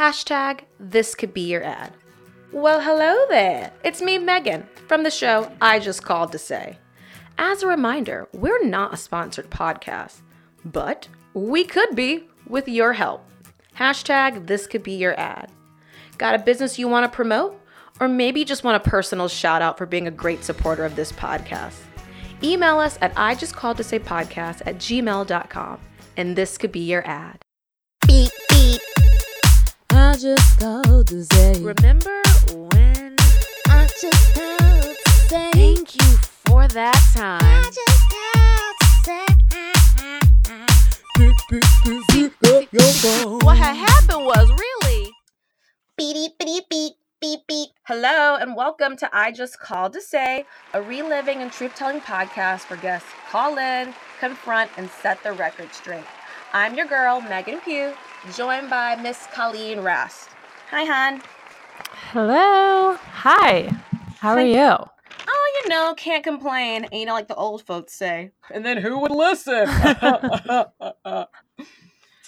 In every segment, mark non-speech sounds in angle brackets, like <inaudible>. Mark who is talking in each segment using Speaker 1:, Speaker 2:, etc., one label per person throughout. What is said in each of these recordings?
Speaker 1: Hashtag this could be your ad. Well, hello there. It's me, Megan, from the show I Just Called to Say. As a reminder, we're not a sponsored podcast, but we could be with your help. Hashtag this could be your ad. Got a business you want to promote? Or maybe just want a personal shout out for being a great supporter of this podcast? Email us at I just called to say podcast at gmail.com and this could be your ad.
Speaker 2: Beep. I just called to say.
Speaker 1: Remember when?
Speaker 2: I just called to say.
Speaker 1: Thank you for that time.
Speaker 2: I just called to say.
Speaker 1: What had happened was really.
Speaker 2: Beep, beep, beep, beep, beep.
Speaker 1: Hello, and welcome to I Just Called to Say, a reliving and truth telling podcast where guests call in, confront, and set the record straight. I'm your girl, Megan Pugh, joined by Miss Colleen Rast. Hi, hon.
Speaker 3: Hello. Hi. How are you?
Speaker 1: Oh, you know, can't complain. And you know, like the old folks say. And then who would listen? <laughs>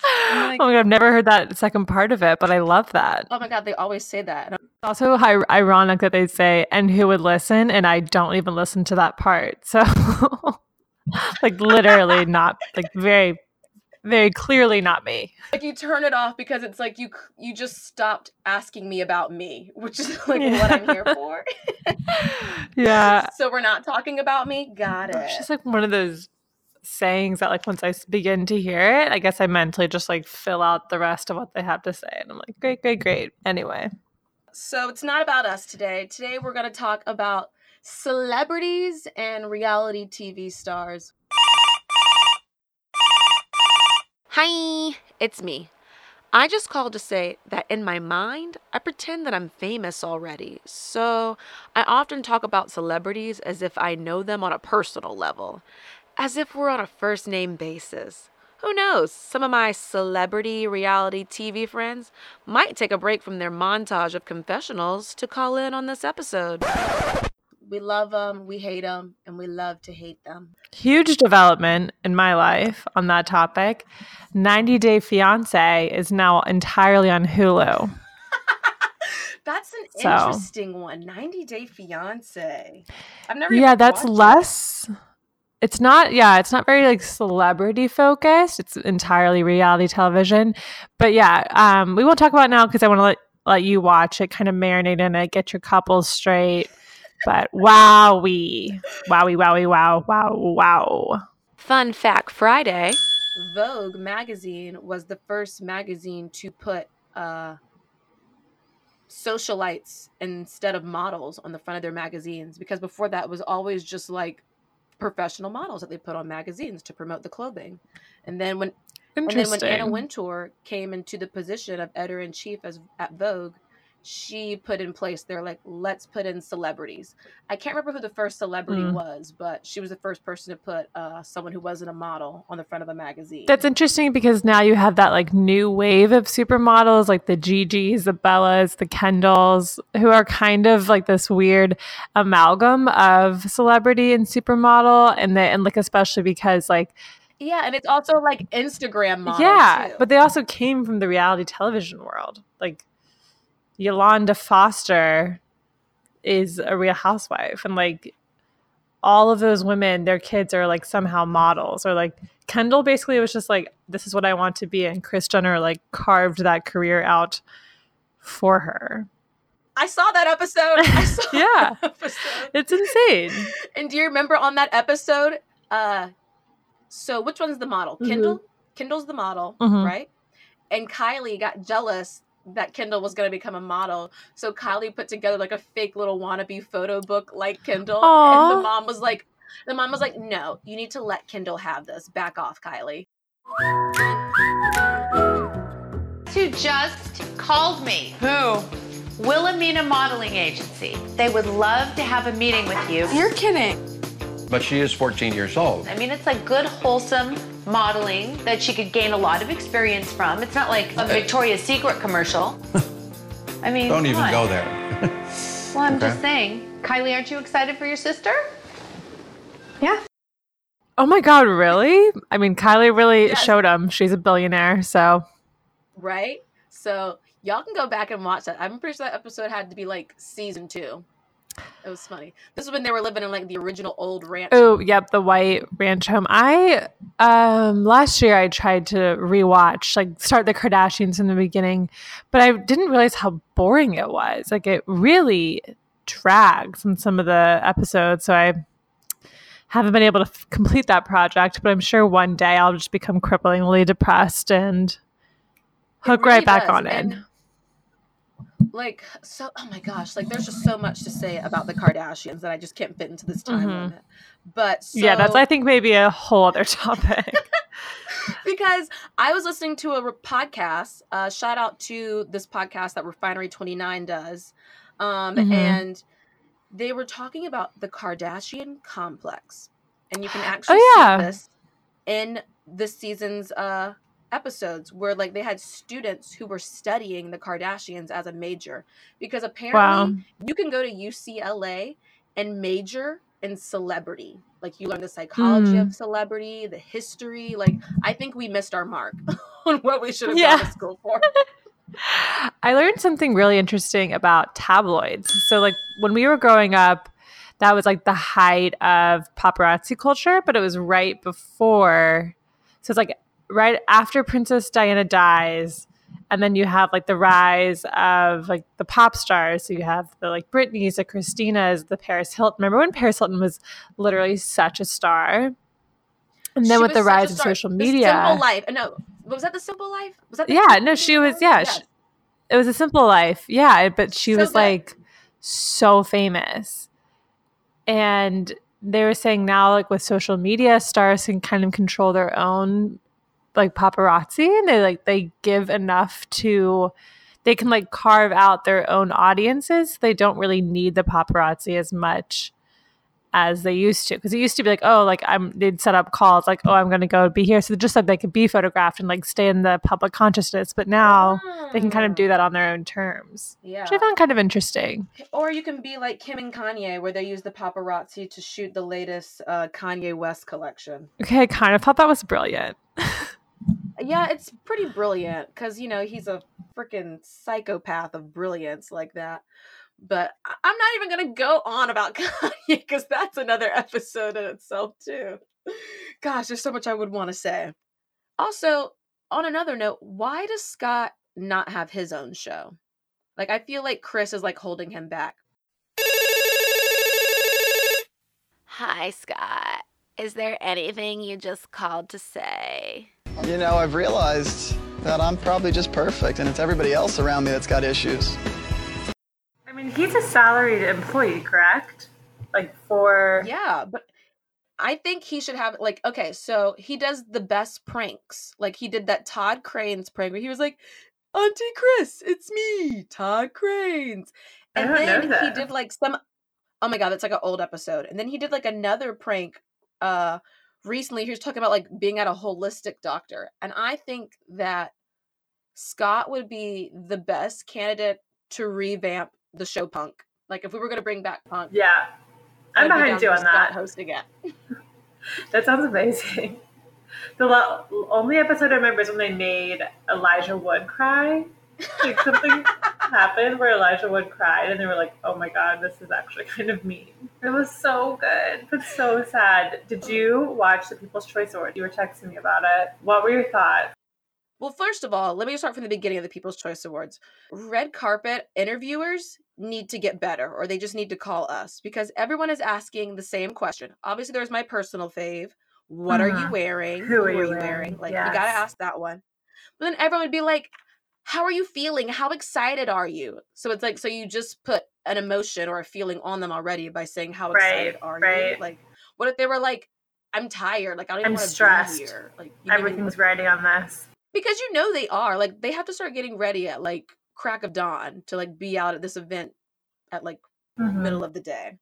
Speaker 1: Like,
Speaker 3: Oh my god, I've never heard that second part of it, but I love that.
Speaker 1: oh my god, they always say that. And
Speaker 3: It's also hi- ironic that they say, and who would listen? And I don't even listen to that part. So, <laughs> like, literally not, like, very, very clearly not me.
Speaker 1: Like you turn it off because it's like you you just stopped asking me about me, <laughs> which is <laughs> like
Speaker 3: Yeah.
Speaker 1: what I'm here for. <laughs>
Speaker 3: Yeah.
Speaker 1: so we're not talking about me. Got it.
Speaker 3: It's just like one of those sayings that, like, once I begin to hear it, I guess I mentally just like fill out the rest of what they have to say. And I'm like, great, great, great. Anyway.
Speaker 1: So it's not about us today. Today we're going to talk about celebrities and reality TV stars. Hi, it's me. I just called to say that in my mind, I pretend that I'm famous already. So I often talk about celebrities as if I know them on a personal level, as if we're on a first name basis. Who knows? Some of my celebrity reality TV friends might take a break from their montage of confessionals to call in on this episode. We love them, we hate them, and we love to hate them.
Speaker 3: Huge development in my life on that topic. 90 Day Fiance is now entirely on Hulu. <laughs>
Speaker 1: That's an
Speaker 3: So-
Speaker 1: interesting one. 90 Day Fiance. I've never
Speaker 3: Yeah, that's
Speaker 1: watched it.
Speaker 3: less. It's not, yeah, it's not very like celebrity focused. It's entirely reality television. But yeah, um, we won't talk about it now because I want to let, let you watch it, kind of marinate in it, get your couples straight. But wowie, wowie, wowie, wow, wow, wow.
Speaker 1: Fun fact Friday Vogue magazine was the first magazine to put uh, socialites instead of models on the front of their magazines because before that it was always just like professional models that they put on magazines to promote the clothing. And then when and then when Anna Wintour came into the position of editor in chief as at Vogue, she put in place they're like, let's put in celebrities. I can't remember who the first celebrity
Speaker 3: Mm.
Speaker 1: was, but she was the first person to put uh, someone who wasn't a model on the front of a magazine.
Speaker 3: That's interesting because now you have that like new wave of supermodels, like the Gigi's, the Bellas, the Kendalls, who are kind of like this weird amalgam of celebrity and supermodel, and they and like especially because like
Speaker 1: yeah, and it's also like Instagram model.
Speaker 3: yeah,
Speaker 1: too.
Speaker 3: but they also came from the reality television world. Like Yolanda Foster is a real housewife, and like all of those women, their kids are like somehow models, or like Kendall basically was just like, this is what I want to be, and Kris Jenner like carved that career out for her.
Speaker 1: I saw that episode. I <laughs> saw
Speaker 3: Yeah.
Speaker 1: that episode.
Speaker 3: It's insane.
Speaker 1: And do you remember on that episode? Uh, so which one's the model?
Speaker 3: Mhm.
Speaker 1: Kendall. Kendall's the model,
Speaker 3: Mhm.
Speaker 1: right? And Kylie got jealous that Kendall was going to become a model, so Kylie put together like a fake little wannabe photo book like Kendall. And the mom was like, the mom was like, "No, you need to let Kendall have this. Back off, Kylie."
Speaker 4: who just called me.
Speaker 5: Who?
Speaker 4: Wilhelmina Modeling Agency. They would love to have a meeting with you.
Speaker 5: You're kidding.
Speaker 6: But she is 14 years old.
Speaker 4: I mean, it's like good, wholesome modeling that she could gain a lot of experience from. It's not like a Victoria's Secret commercial. <laughs> I mean,
Speaker 6: Don't even
Speaker 4: on.
Speaker 6: go there. <laughs>
Speaker 4: Well, I'm
Speaker 6: Okay.
Speaker 4: just saying. Kylie, aren't you excited for your sister? Yeah.
Speaker 3: Oh my god, really? I mean, Kylie really
Speaker 1: Yes.
Speaker 3: showed him she's a billionaire, so
Speaker 1: right? So Y'all can go back and watch that. I'm pretty sure that episode had to be like season two. It was funny. This is when they were living in like the original old ranch.
Speaker 3: Oh, yep, the white ranch home. I um last year I tried to rewatch, like start the Kardashians from the beginning, but I didn't realize how boring it was. Like it really drags in some of the episodes, so I haven't been able to f- complete that project, but I'm sure one day I'll just become cripplingly depressed and hook
Speaker 1: really
Speaker 3: right back
Speaker 1: does,
Speaker 3: on it.
Speaker 1: Like so, oh my gosh! Like there's just so much to say about the Kardashians that I just can't fit into this time
Speaker 3: Mhm.
Speaker 1: limit. But so,
Speaker 3: yeah, that's I think maybe a whole other <laughs> topic. <laughs>
Speaker 1: because I was listening to a podcast. Uh, shout out to this podcast that Refinery Twenty Nine does, um,
Speaker 3: Mhm.
Speaker 1: and they were talking about the Kardashian complex, and you can actually
Speaker 3: Oh, yeah.
Speaker 1: see this in this season's uh, episodes where like they had students who were studying the Kardashians as a major because apparently
Speaker 3: wow.
Speaker 1: you can go to UCLA and major in celebrity. Like you learn the psychology
Speaker 3: Hmm.
Speaker 1: of celebrity, the history. Like I think we missed our mark <laughs> on what we should have
Speaker 3: Yeah.
Speaker 1: gone to school for. <laughs>
Speaker 3: I learned something really interesting about tabloids. So, like when we were growing up, that was like the height of paparazzi culture, but it was right before. So it's like right after Princess Diana dies, and then you have like the rise of like the pop stars. So you have the like Britney's, the Christina's, the Paris Hilton. Remember when Paris Hilton was literally such a star? And then
Speaker 1: She
Speaker 3: with the rise of social
Speaker 1: The
Speaker 3: media,
Speaker 1: Simple Life. No, was that the Simple Life? Was that? The
Speaker 3: Yeah, no, she was- yeah, she- it was a simple life yeah but she
Speaker 1: So
Speaker 3: was
Speaker 1: good.
Speaker 3: like so famous and they were saying now like with social media stars can kind of control their own like paparazzi and they like they give enough to they can like carve out their own audiences they don't really need the paparazzi as much as they used to because it used to be like oh like i'm they'd set up calls like oh i'm gonna go be here so just so they could be photographed and like stay in the public consciousness but now they can kind of do that on their own terms
Speaker 1: Yeah.
Speaker 3: which i found kind of interesting
Speaker 1: Or you can be like Kim and Kanye, where they use the paparazzi to shoot the latest uh, Kanye West collection.
Speaker 3: okay i kind of thought that was brilliant <laughs>
Speaker 1: Yeah, it's pretty brilliant because you know he's a freaking psychopath of brilliance like that. But I'm not even gonna go on about <laughs> Kanye because that's another episode in itself too. Gosh, there's so much I would want to say. Also, on another note, why does Scott not have his own show? Like, I feel like Kris is like holding him back.
Speaker 2: Hi, Scott. Is there anything you just called to say?
Speaker 7: You know, I've realized that I'm probably just perfect and it's everybody else around me that's got issues.
Speaker 3: i mean he's a salaried employee correct like for
Speaker 1: Yeah, but I think he should have like okay, so he does the best pranks. Like he did that Todd Kraines prank where he was like, Auntie Kris, it's me, Todd
Speaker 3: Kraines.
Speaker 1: And
Speaker 3: don't know
Speaker 1: then he did like some oh my god, that's like an old episode. And then he did like another prank uh recently. He was talking about like being at a holistic doctor. And I think that Scott would be the best candidate to revamp the show Punk'd. Like if we were gonna bring back Punk'd,
Speaker 3: yeah i'm
Speaker 1: be
Speaker 3: behind
Speaker 1: down
Speaker 3: you on that
Speaker 1: hosting it. <laughs>
Speaker 3: that sounds amazing <laughs> the lo- only episode i remember is when they made elijah wood cry like something <laughs> happened where elijah wood cried and they were like oh my god this is actually kind of mean it was so good but so sad did you watch the people's choice Awards? you were texting me about it what were your thoughts
Speaker 1: Well, first of all, let me start from the beginning of the People's Choice Awards. Red carpet interviewers need to get better, or they just need to call us because everyone is asking the same question. Obviously, there's my personal fave. What are you
Speaker 3: Mhm.
Speaker 1: wearing?
Speaker 3: Who are you wearing?
Speaker 1: Like, you gotta ask that one. But then everyone would be like, How are you feeling? How excited are you? So it's like, so you just put an emotion or a feeling on them already by saying, How excited
Speaker 3: Right,
Speaker 1: are
Speaker 3: right.
Speaker 1: you? Like, what if they were like, I'm tired. Like, I don't even want to be here. Like, need me-
Speaker 3: everything's ready on this
Speaker 1: because you know they are like they have to start getting ready at like crack of dawn to like be out at this event at like
Speaker 3: Mhm.
Speaker 1: middle of the day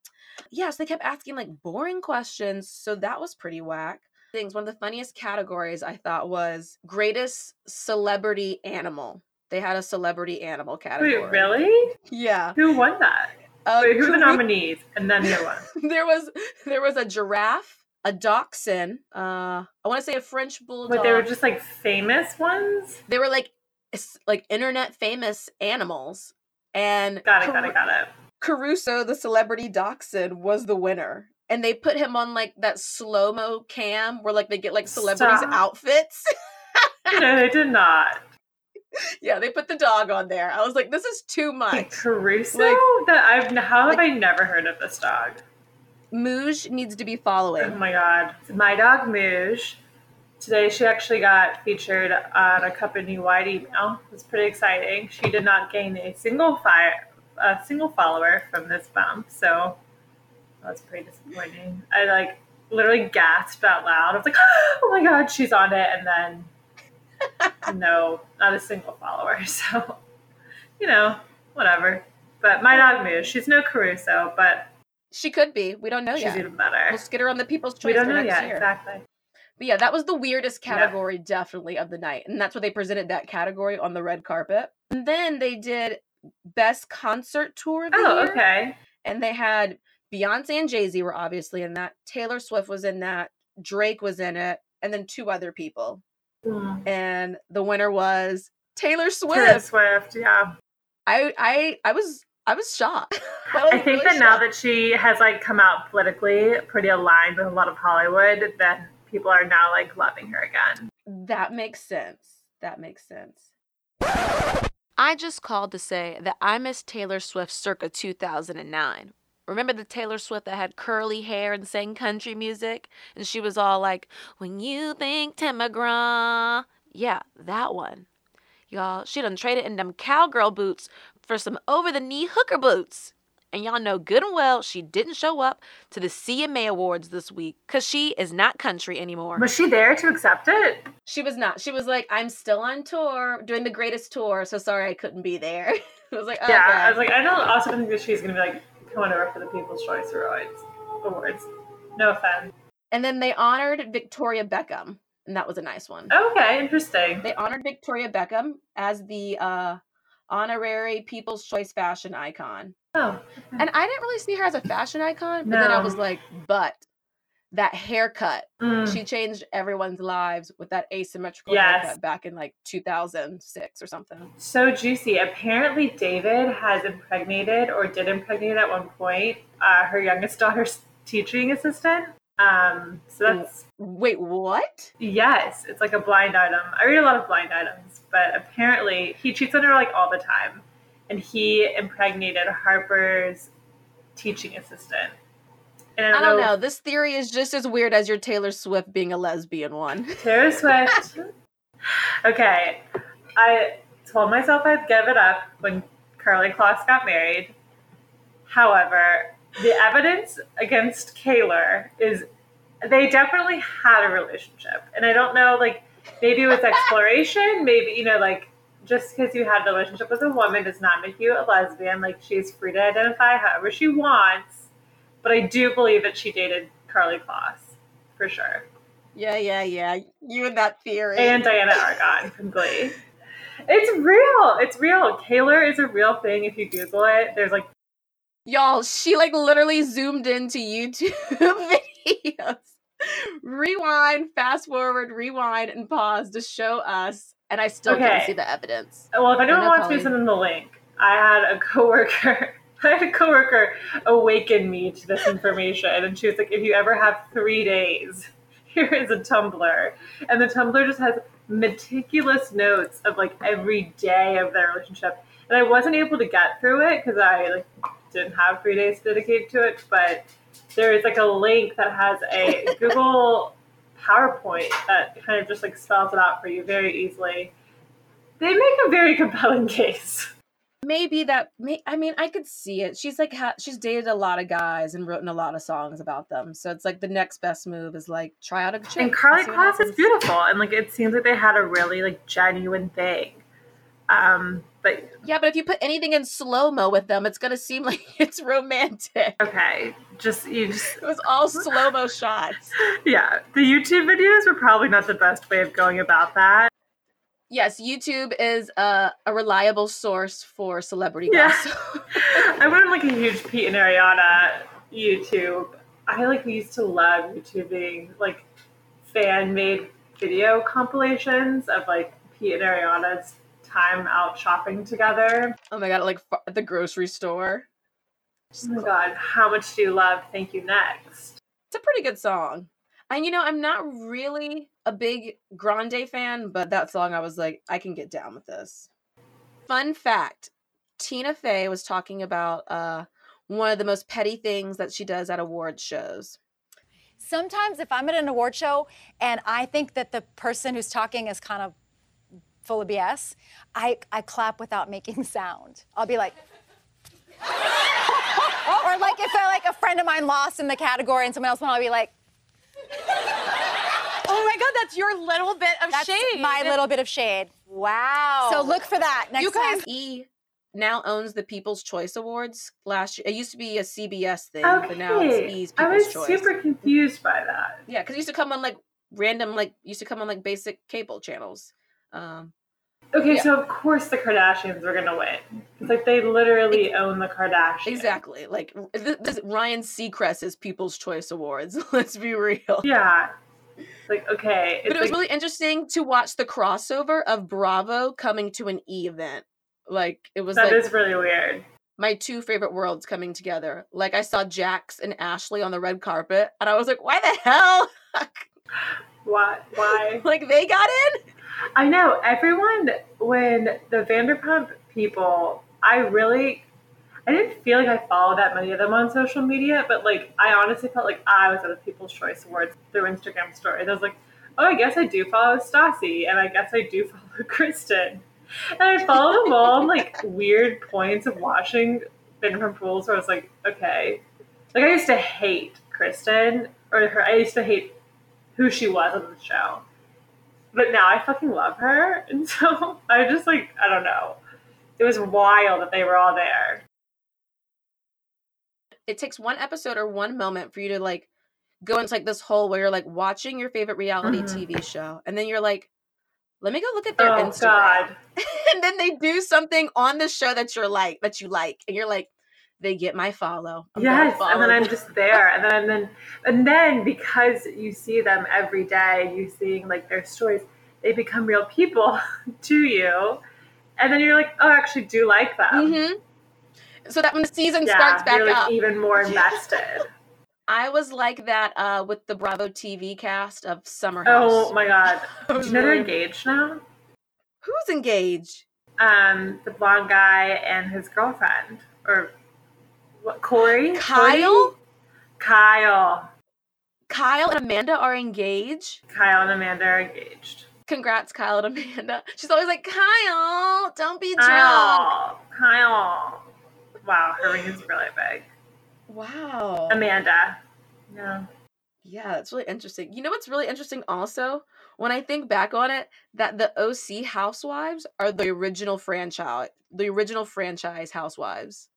Speaker 1: yes they kept asking like boring questions so that was pretty whack things one of the funniest categories i thought was greatest celebrity animal they had a celebrity animal category
Speaker 3: Wait, really?
Speaker 1: yeah
Speaker 3: Who won that?
Speaker 1: uh,
Speaker 3: Wait, who are the nominees? And then who won? <laughs>
Speaker 1: there was there was a giraffe a dachshund uh i want to say a french bulldog
Speaker 3: But they were just like famous ones?
Speaker 1: they were like like internet famous animals. And
Speaker 3: Got it, got
Speaker 1: Car-
Speaker 3: it, got it.
Speaker 1: Crusoe, the celebrity dachshund, was the winner. And they put him on like that slow mo cam where like they get like celebrities'
Speaker 3: Stop.
Speaker 1: outfits. <laughs>
Speaker 3: No, they did not. <laughs>
Speaker 1: yeah, they put the dog on there. I was like, this is too much.
Speaker 3: Crusoe?
Speaker 1: Like-
Speaker 3: that I've how have
Speaker 1: like-
Speaker 3: I never heard of this dog?
Speaker 1: Mooj needs to be following.
Speaker 3: Oh my god. My dog Mooj. Today she actually got featured on a company wide email. It was pretty exciting. She did not gain a single fire a single follower from this bump, so that's pretty disappointing. I like literally gasped out loud. I was like, <gasps> oh my god, she's on it and then <laughs> no, not a single follower. <laughs> So you know, whatever. But my dog Mooj, she's no Crusoe, but
Speaker 1: She could be. We don't know
Speaker 3: she's
Speaker 1: yet.
Speaker 3: even better.
Speaker 1: Let's get her on the People's Choice
Speaker 3: We don't know
Speaker 1: next
Speaker 3: yet,
Speaker 1: year.
Speaker 3: exactly.
Speaker 1: But yeah, that was the weirdest
Speaker 3: Yeah.
Speaker 1: category, definitely, of the night. And that's what they presented that category on the red carpet. And then they did Best Concert Tour of the
Speaker 3: Oh,
Speaker 1: Year.
Speaker 3: okay.
Speaker 1: And they had Beyonce and Jay Z were obviously in that. Taylor Swift was in that. Drake was in it. And then two other people.
Speaker 3: Hmm.
Speaker 1: And the winner was Taylor Swift.
Speaker 3: Taylor Swift, yeah.
Speaker 1: I I I was I was shocked. <laughs>
Speaker 3: I
Speaker 1: was
Speaker 3: think
Speaker 1: really
Speaker 3: that now that she has like come out politically pretty aligned with a lot of Hollywood, then people are now like loving her again.
Speaker 1: that makes sense. That makes sense.
Speaker 8: I just called to say that I miss Taylor Swift circa 2009. Remember the Taylor Swift that had curly hair and sang country music? And she was all like, When you think Tim McGraw. Yeah, that one. Y'all, she done traded in them cowgirl boots for some over the knee hooker boots. And y'all know good and well she didn't show up to the CMA Awards this week because she is not country anymore.
Speaker 3: Was she there to accept it?
Speaker 1: She was not. She was like, I'm still on tour, doing the greatest tour, so sorry I couldn't be there. <laughs> I was like, okay.
Speaker 3: Yeah, I was like, I don't also think that she's gonna be like coming over for the People's Choice Awards. Awards. No offense.
Speaker 1: and then they honored Victoria Beckham, and that was a nice one.
Speaker 3: Okay, interesting.
Speaker 1: They honored Victoria Beckham as the uh, honorary People's Choice fashion icon.
Speaker 3: Oh,
Speaker 1: And I didn't really see her as a fashion icon, but then I was like, but that haircut,
Speaker 3: mm.
Speaker 1: she changed everyone's lives with that asymmetrical
Speaker 3: Yes.
Speaker 1: haircut back in like 2006 or something.
Speaker 3: so juicy. Apparently, David has impregnated or did impregnate at one point uh, her youngest <laughs> daughter's teaching assistant. Um, so that's
Speaker 1: Wait, what?
Speaker 3: Yes, it's like a blind item. I read a lot of blind items, but apparently he cheats on her like all the time. And he impregnated Harper's teaching assistant. I
Speaker 1: I
Speaker 3: don't,
Speaker 1: don't know. This theory is just as weird as your Taylor Swift being a lesbian one. <laughs>
Speaker 3: Taylor Swift. okay, I told myself I'd give it up when Karlie Kloss got married. However, the evidence against Kaylor is they definitely had a relationship. And I don't know, like, maybe it was exploration, <laughs> maybe, you know, like, just because you had a relationship with a woman does not make you a lesbian. Like, she's free to identify however she wants. But I do believe that she dated Karlie Kloss, for sure.
Speaker 1: yeah, yeah, yeah. You and that theory.
Speaker 3: And Dianna Agron from Glee. It's real. It's real. Kaylor is a real thing. If you Google it, there's like
Speaker 1: Y'all, she like literally zoomed into YouTube <laughs> videos. Rewind, fast forward, rewind, and pause to show us. And I still
Speaker 3: Okay.
Speaker 1: can't see the evidence.
Speaker 3: Well, if anyone wants me to send them the link, I had a <laughs> coworker. <laughs> I had a coworker awaken me to this information, and she was like, "If you ever have three days, <laughs> here is a Tumblr," and the Tumblr just has meticulous notes of like every day of their relationship. And I wasn't able to get through it because I like didn't have three days dedicated to it, but there is like a link that has a <laughs> Google PowerPoint that kind of just like spells it out for you very easily. They make a very compelling case.
Speaker 1: Maybe that. May, I mean, I could see it. She's like, ha- she's dated a lot of guys and written a lot of songs about them. So it's like the next best move is like try out a chick.
Speaker 3: And
Speaker 1: Karlie
Speaker 3: Kloss is beautiful, and like it seems like they had a really like genuine thing. Um, but
Speaker 1: Yeah, but if you put anything in slow mo with them, it's gonna seem <laughs> like it's romantic.
Speaker 3: okay, just you just <laughs>
Speaker 1: It was all slow mo shots. <laughs>
Speaker 3: yeah. The YouTube videos were probably not the best way of going about that.
Speaker 1: Yes, YouTube is a, a reliable source for celebrity
Speaker 3: Yeah.
Speaker 1: gossip. <laughs>
Speaker 3: I went on like a huge Pete and Ariana YouTube. I like we used to love YouTubing like fan made video compilations of like Pete and Ariana's time out shopping together.
Speaker 1: Oh my god, like at the grocery store.
Speaker 3: Oh my god, how much do you love Thank You Next?
Speaker 1: It's a pretty good song. And you know, I'm not really a big Grande fan, but that song I was like, I can get down with this. Fun fact Tina Fey was talking about uh, one of the most petty things that she does at award shows.
Speaker 9: Sometimes, if I'm at an award show and I think that the person who's talking is kind of full of BS, I, I clap without making <laughs> sound. I'll be like, <laughs> or like if I, like a friend of mine lost in the category and someone else won, I'll be like,
Speaker 1: Oh my god, that's your little bit of
Speaker 9: that's
Speaker 1: shade.
Speaker 9: my little bit of shade.
Speaker 1: Wow.
Speaker 9: So look for that next
Speaker 1: you guys,
Speaker 9: time.
Speaker 1: E now owns the People's Choice Awards. Last year, it used to be a CBS thing, but now it's E's People's Choice
Speaker 3: I
Speaker 1: People's
Speaker 3: was
Speaker 1: Choice.
Speaker 3: super confused by that.
Speaker 1: Yeah, because it used to come on like random, like used to come on like basic cable channels. Um,
Speaker 3: Okay,
Speaker 1: Yeah.
Speaker 3: so of course the Kardashians are gonna win. It's like they literally own the Kardashians.
Speaker 1: exactly. Like th- this, Ryan Seacrest is People's Choice Awards. <laughs> Let's be real.
Speaker 3: Yeah. Like okay,
Speaker 1: But it was
Speaker 3: like,
Speaker 1: really interesting to watch the crossover of Bravo coming to an E event. Like it was
Speaker 3: that
Speaker 1: like
Speaker 3: is really weird.
Speaker 1: my two favorite worlds coming together. Like I saw Jax and Ashley on the red carpet, and I was like, "Why the hell? <laughs>
Speaker 3: Why? Why?
Speaker 1: like they got in?"
Speaker 3: I know everyone when the Vanderpump people. I really, I didn't feel like I followed that many of them on social media, but like I honestly felt like I was at the People's Choice Awards through Instagram stories. I was like, oh, I guess I do follow Stassi, and I guess I do <laughs> follow Kristen, and I follow them all on like <laughs> weird points of watching Vanderpump Rules, where I was like, okay, like I used to hate Kristen or her. I used to hate who she was on the show but now I fucking love her, <laughs> and so I just like I don't know. It was wild that they were all there.
Speaker 1: It takes one episode or one moment for you to like go into like this hole where you're like watching your favorite reality
Speaker 3: Mhm.
Speaker 1: TV show, and then you're like, "Let me go look at their
Speaker 3: Oh
Speaker 1: Instagram."
Speaker 3: God, <laughs>
Speaker 1: and then they do something on the show that you're like that you like, and you're like, "They get my follow." I'm gonna
Speaker 3: yes, and then I'm just there, and then and then and then because you see them every day, you seeing like their stories, they become real people <laughs> to you, and then you're like, oh, I actually do like them.
Speaker 1: Mhm. So that when the season
Speaker 3: Yeah,
Speaker 1: starts back
Speaker 3: you're like
Speaker 1: up,
Speaker 3: even more <laughs> invested.
Speaker 1: I was like that uh, with the Bravo TV cast of Summer House.
Speaker 3: oh my god, <laughs>
Speaker 1: I
Speaker 3: do you know they're engaged now?
Speaker 1: Who's engaged?
Speaker 3: Um, the blonde guy and his girlfriend, or what? Corey?
Speaker 1: Kyle?
Speaker 3: Corey? Kyle.
Speaker 1: Kyle and Amanda are engaged.
Speaker 3: Kyle and Amanda are engaged.
Speaker 1: Congrats, Kyle and Amanda. <laughs> She's always like, Kyle, don't be drunk.
Speaker 3: Kyle. Kyle. Wow, her ring is really big.
Speaker 1: Wow.
Speaker 3: Amanda. Yeah.
Speaker 1: Yeah, that's really interesting. You know what's really interesting also? When I think back on it, that the OC housewives are the original franchise, the original franchise housewives.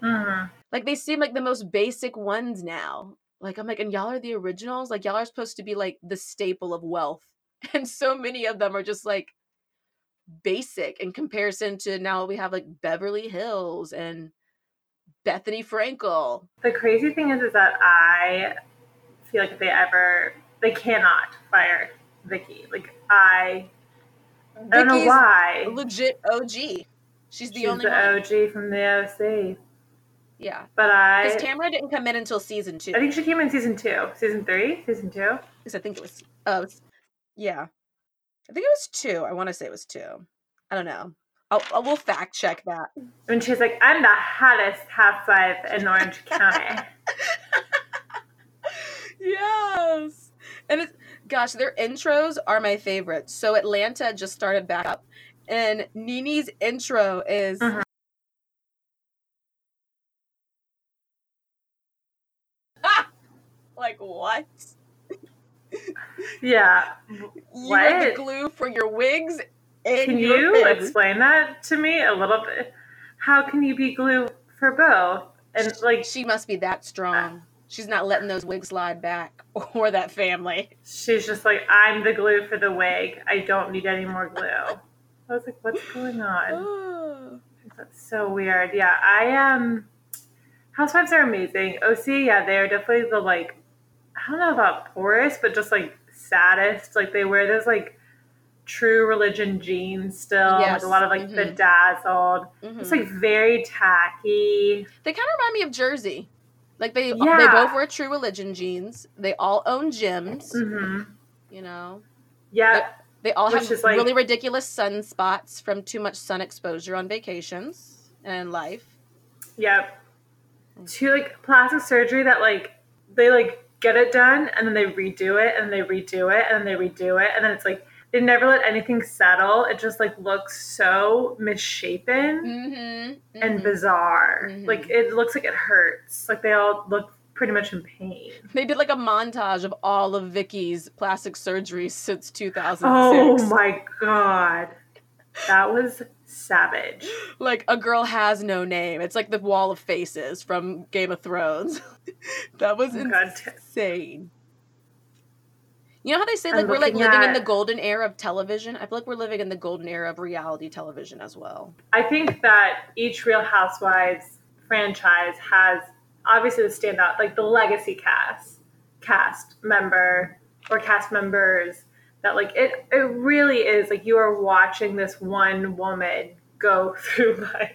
Speaker 3: Hmm
Speaker 1: Like they seem like the most basic ones now. Like I'm like, and y'all are the originals? Like y'all are supposed to be like the staple of wealth. <laughs> And so many of them are just like basic in comparison to now we have like Beverly Hills and Bethenny Frankel.
Speaker 3: The crazy thing is, is that I feel like if they ever, they cannot fire Vicki. Like I, I don't know why.
Speaker 1: Legit OG. She's the
Speaker 3: She's
Speaker 1: only
Speaker 3: the
Speaker 1: one.
Speaker 3: OG from the OC.
Speaker 1: Yeah.
Speaker 3: But I,
Speaker 1: Because Tamra didn't come in until season two.
Speaker 3: I think she came in season two, season three, season two.
Speaker 1: Because I think it was. Oh, it's- yeah. I think it was two. I want to say it was two. I don't know. I'll, I will fact check that.
Speaker 3: And she's like, I'm the hottest housewife <laughs> in Orange County.
Speaker 1: yes. And it's gosh, their intros are my favorites. So Atlanta just started back up, and NeNe's intro is.
Speaker 3: Mhm.
Speaker 1: Like what?
Speaker 3: yeah.
Speaker 1: You
Speaker 3: What?
Speaker 1: have the glue for your wigs and
Speaker 3: Can you
Speaker 1: pins.
Speaker 3: explain that to me a little bit? How can you be glue for both? And like,
Speaker 1: she must be that strong. She's not letting those wigs slide back <laughs> or that family.
Speaker 3: she's just like, I'm the glue for the wig. I don't need any more glue. I was like, what's going on? <sighs> That's so weird. Yeah, I um Housewives are amazing. OC, yeah, they are definitely the like I don't know about poorest, but just like saddest. Like they wear those like true religion jeans still.
Speaker 1: Yes.
Speaker 3: Like a lot of like mm-hmm. the dazzled. Mm-hmm. It's like very tacky.
Speaker 1: They kind of remind me of Jersey. Like they they both wear True Religion jeans. They all own gyms.
Speaker 3: hmm
Speaker 1: You know,
Speaker 3: Yeah.
Speaker 1: they all
Speaker 3: Which
Speaker 1: have
Speaker 3: is, like-
Speaker 1: really ridiculous sunspots from too much sun exposure on vacations and life.
Speaker 3: Yep. Mm. To like plastic surgery that like they like get it done and then they redo it and they redo it and then they redo it and then it's like they never let anything settle. It just like looks so misshapen
Speaker 1: Mm-hmm.
Speaker 3: and bizarre.
Speaker 1: Mhm.
Speaker 3: Like it looks like it hurts. Like they all look pretty much in pain.
Speaker 1: They did like a montage of all of Vicki's plastic surgeries since 2006.
Speaker 3: Oh my god. That was savage.
Speaker 1: Like a girl has no name. It's like the wall of faces from Game of Thrones. <laughs> that was
Speaker 3: Oh God.
Speaker 1: insane. You know how they say
Speaker 3: I'm
Speaker 1: like we're like living in the golden era of television? I feel like we're living in the golden era of reality television as well.
Speaker 3: I think that each Real Housewives franchise has obviously the standout, like the legacy cast, cast member or cast members that like it it really is like you are watching this one woman go <laughs> through life.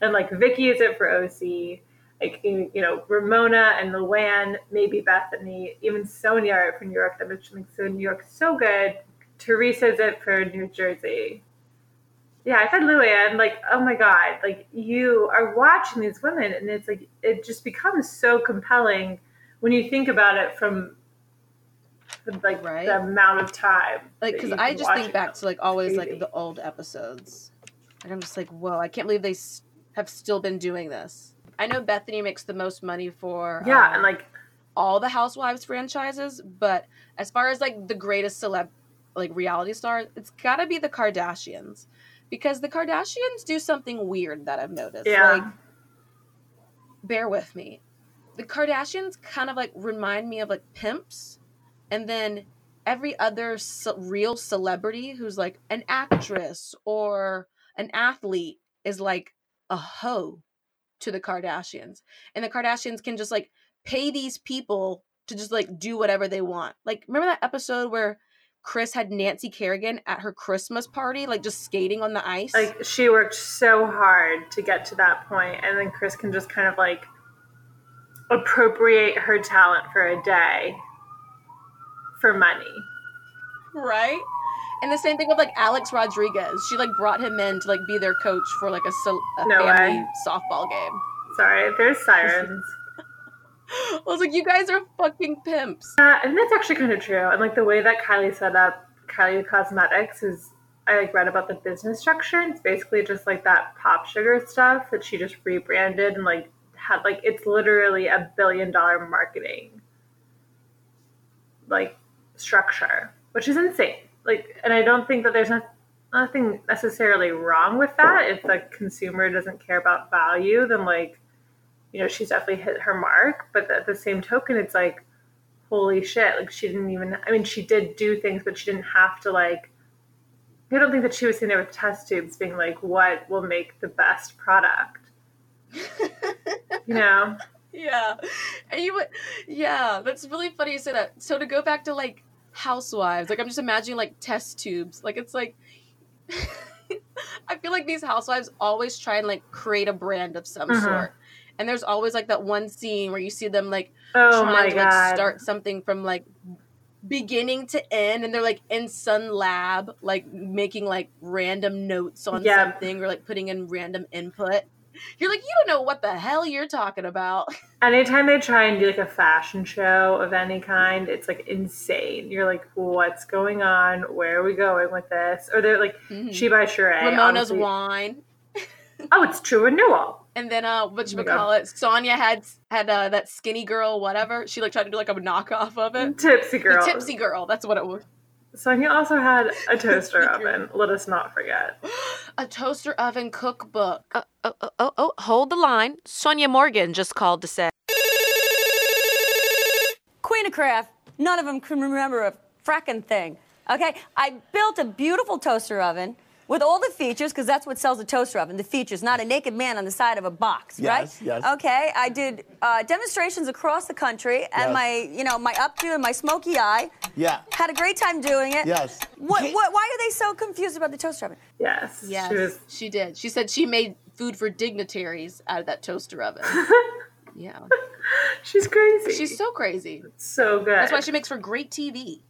Speaker 3: And like Vicki is it for OC, like you know, Ramona and Luann, maybe Bethenny, even Sonja are for New York, that makes so New York so good. Teresa's it for New Jersey yeah, I said Luann, like, oh my God, like you are watching these women and it's like it just becomes so compelling when you think about it from the, like
Speaker 1: Right.
Speaker 3: the amount of time.
Speaker 1: Like because I just think back to like always
Speaker 3: Crazy.
Speaker 1: like the old episodes. And I'm just like, whoa, I can't believe they s- have still been doing this. I know Bethenny makes the most money for
Speaker 3: Yeah,
Speaker 1: um,
Speaker 3: and like
Speaker 1: all the Housewives franchises, but as far as like the greatest celeb like reality stars, it's got to be the Kardashians because the Kardashians do something weird that I've noticed.
Speaker 3: Yeah.
Speaker 1: Like bear with me. The Kardashians kind of like remind me of like pimps and then every other ce- real celebrity who's like an actress or an athlete is like a hoe to the Kardashians. And the Kardashians can just like pay these people to just like do whatever they want. Like remember that episode where Kris had Nancy Kerrigan at her Christmas party like just skating on the ice?
Speaker 3: like she worked so hard to get to that point and then Kris can just kind of like appropriate her talent for a day for money.
Speaker 1: right? And the same thing with like Alex Rodriguez. She like brought him in to like be their coach for like a, a
Speaker 3: No
Speaker 1: family
Speaker 3: way.
Speaker 1: softball game.
Speaker 3: Sorry, there's <laughs> sirens.
Speaker 1: I was like, you guys are fucking pimps.
Speaker 3: Yeah, and that's actually kind of true. And like the way that Kylie set up Kylie Cosmetics is, I like read about the business structure. It's basically just like that pop sugar stuff that she just rebranded and like had like it's literally a billion dollar marketing like structure, which is insane. Like, and I don't think that there's not, nothing necessarily wrong with that. If the consumer doesn't care about value, then like, you know, she's definitely hit her mark. But at the same token, it's like, holy shit like she didn't even i mean she did do things but she didn't have to like i don't think that she was sitting there with test tubes being like what will make the best product you know <laughs>
Speaker 1: Yeah. And you yeah, that's really funny you say that. So to go back to like housewives, like I'm just imagining like test tubes. Like it's like <laughs> I feel like these housewives always try and like create a brand of some
Speaker 3: Mhm.
Speaker 1: sort. And there's always like that one scene where you see them like
Speaker 3: oh
Speaker 1: trying to
Speaker 3: god
Speaker 1: like start something from like beginning to end and they're like in sun lab like making like random notes on
Speaker 3: Yep.
Speaker 1: something or like putting in random input you're like you don't know what the hell you're talking about. <laughs>
Speaker 3: Anytime they try and do like a fashion show of any kind it's like insane. You're like what's going on? Where are we going with this? Or they're like
Speaker 1: Mhm.
Speaker 3: she by Sheree,
Speaker 1: ramona's wine. <laughs>
Speaker 3: Oh it's true renewal
Speaker 1: and then uh what
Speaker 3: Oh
Speaker 1: you
Speaker 3: my
Speaker 1: call it sonja had had uh, that skinny girl whatever. She like tried to do like a knockoff of it.
Speaker 3: Tipsy
Speaker 1: the
Speaker 3: girl.
Speaker 1: tipsy girl that's what it was
Speaker 3: sonja also had a <laughs> toaster oven let us not forget <gasps>
Speaker 1: a toaster oven cookbook. Uh, oh, oh, oh, oh, hold the line. Sonja Morgan just called to say.
Speaker 10: Queen of Craft, none of them can remember a fracking thing. Okay, I built a beautiful toaster oven with all the features, because that's what sells a toaster oven, the features, not a naked man on the side of a box,
Speaker 11: Yes,
Speaker 10: right?
Speaker 11: yes.
Speaker 10: Okay, I did uh, demonstrations across the country, and
Speaker 11: Yes.
Speaker 10: my, you know, my updo and my smoky eye.
Speaker 11: Yeah.
Speaker 10: Had a great time doing it.
Speaker 11: Yes.
Speaker 10: What, what, why are they so confused about the toaster oven?
Speaker 3: Yes.
Speaker 1: Yes,
Speaker 3: She was
Speaker 1: she did. She said she made food for dignitaries out of that toaster oven. <laughs> yeah,
Speaker 3: she's crazy.
Speaker 1: she's so crazy.
Speaker 3: so good.
Speaker 1: That's why she makes for great TV.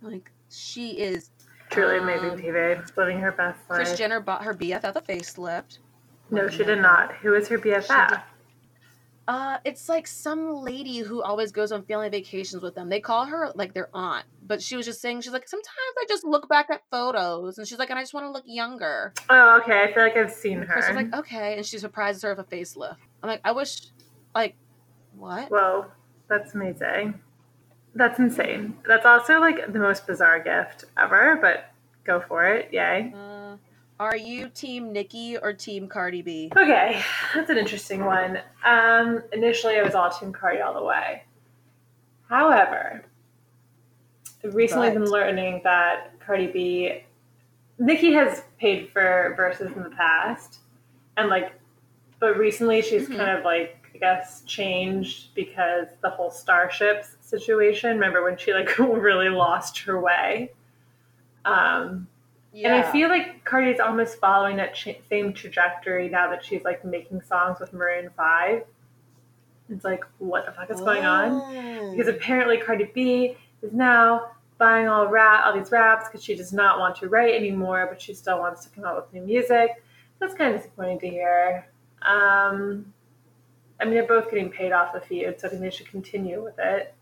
Speaker 1: Like she is.
Speaker 3: Truly
Speaker 1: um,
Speaker 3: amazing TV. Living her best life.
Speaker 1: Kris Jenner bought her BFF a facelift.
Speaker 3: no, she did not. Who is her BFF?
Speaker 1: Uh, it's like some lady who always goes on family vacations with them. They call her like their aunt, but she was just saying she's like sometimes I just look back at photos and she's like and I just want to look younger.
Speaker 3: Oh, okay. I feel like I've seen
Speaker 1: Kris
Speaker 3: her.
Speaker 1: was like okay, and she surprises her with a facelift. I'm like I wish, like, what?
Speaker 3: Whoa, that's amazing. That's insane. That's also like the most bizarre gift ever, but go for it. Yay.
Speaker 1: Uh, are you team Nicki or team Cardi B?
Speaker 3: Okay, that's an interesting one. Um, initially, I was all Team Cardi all the way. However, recently I've recently been learning that Cardi B, Nicki has paid for verses in the past, and like, but recently she's kind of like I guess changed because the whole starships situation. Remember when she like <laughs> really lost her way? Um, and I feel like Cardi's almost following that ch- same trajectory now that she's like making songs with Maroon Five. It's like, what the fuck is going on? Because apparently Cardi B is now buying all rap, all these raps because she does not want to write anymore, but she still wants to come out with new music. That's kind of disappointing to hear. Um, I mean, they're both getting paid off the feud, so I think they should continue with it.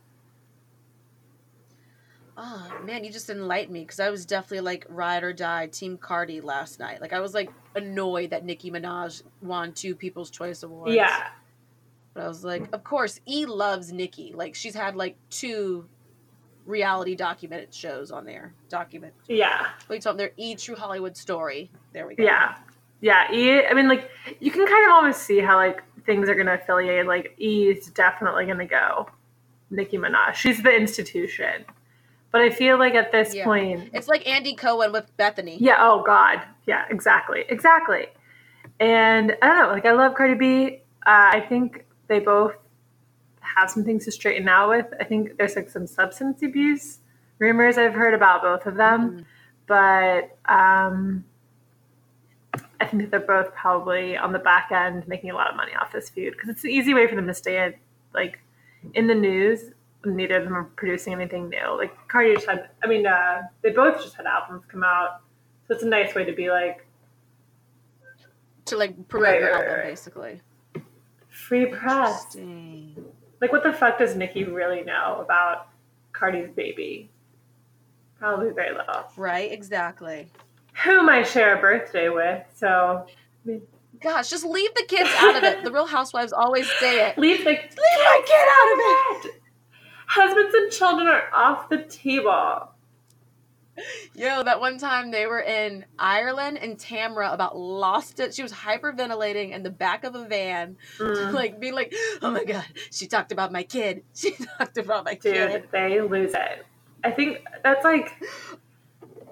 Speaker 1: Oh man, you just enlightened me because I was definitely like ride or die team Cardi last night. Like I was like annoyed that Nicki Minaj won two People's Choice Awards.
Speaker 3: Yeah,
Speaker 1: But I was like, of course, E loves Nicki. Like she's had like two reality documented shows on there. Document.
Speaker 3: yeah.
Speaker 1: You talking? They're E True Hollywood Story. There we go.
Speaker 3: Yeah. Yeah, E I mean like you can kind of almost see how like things are gonna affiliate. Like E is definitely gonna go. Nicki Minaj. She's the institution. But I feel like at this
Speaker 1: Yeah.
Speaker 3: point
Speaker 1: It's like Andy Cohen with Bethenny.
Speaker 3: Yeah, oh god. Yeah, exactly. Exactly. And I don't know, like I love Cardi B. Uh, I think they both have some things to straighten out with. I think there's like some substance abuse rumors I've heard about both of them. But um I think that they're both probably on the back end making a lot of money off this feud because it's an easy way for them to stay in, like in the news. Neither of them are producing anything new. Like Cardi just had, I mean, uh, they both just had albums come out, so it's a nice way to be like
Speaker 1: To like promote
Speaker 3: Right,
Speaker 1: your
Speaker 3: right,
Speaker 1: album,
Speaker 3: right.
Speaker 1: basically.
Speaker 3: free press. Like, what the fuck does Nicki really know about Cardi's baby? Probably very little.
Speaker 1: Right? Exactly.
Speaker 3: Whom I share a birthday with, so
Speaker 1: Gosh, just leave the kids out of it. The Real Housewives always say it. <laughs>
Speaker 3: leave the leave my kid out of it. Husbands and children are off the table.
Speaker 1: Yo, that one time they were in Ireland and Tamra about lost it. She was hyperventilating in the back of a van,
Speaker 3: Mm.
Speaker 1: like being like, "Oh my god, she talked about my kid. <laughs> She talked about my
Speaker 3: Dude,
Speaker 1: kid."
Speaker 3: they lose it. I think that's like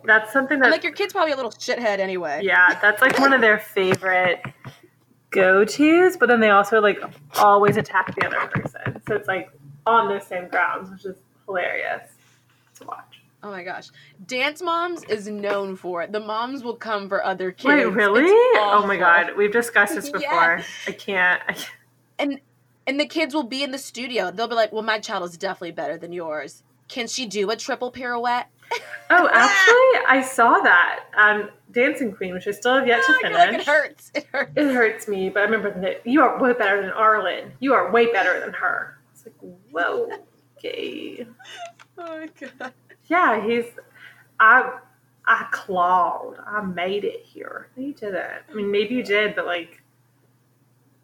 Speaker 3: that's something that
Speaker 1: like, your kid's probably a little shithead anyway.
Speaker 3: yeah, that's like one of their favorite go tos, but then they also like always attack the other person. So it's like on the same grounds, which is hilarious to watch.
Speaker 1: Oh my gosh, Dance Moms is known for it. The moms will come for other kids.
Speaker 3: Wait, really? Oh my god, we've discussed this <laughs>
Speaker 1: Yeah.
Speaker 3: before. I can't. I can't.
Speaker 1: And and the kids will be in the studio. They'll be like, "Well, my child is definitely better than yours. Can she do a triple pirouette?"
Speaker 3: Oh, <laughs> actually, I saw that on Dancing Queen, which I still have yet to
Speaker 1: ah,
Speaker 3: finish.
Speaker 1: like it hurts. It hurts.
Speaker 3: It hurts me, but I remember that you are way better than Arlen. You are way better than her. It's like, whoa, okay. <laughs>
Speaker 1: Oh my god.
Speaker 3: Yeah, he's. I I clawed. I made it here. You didn't. I mean, maybe you did, but like,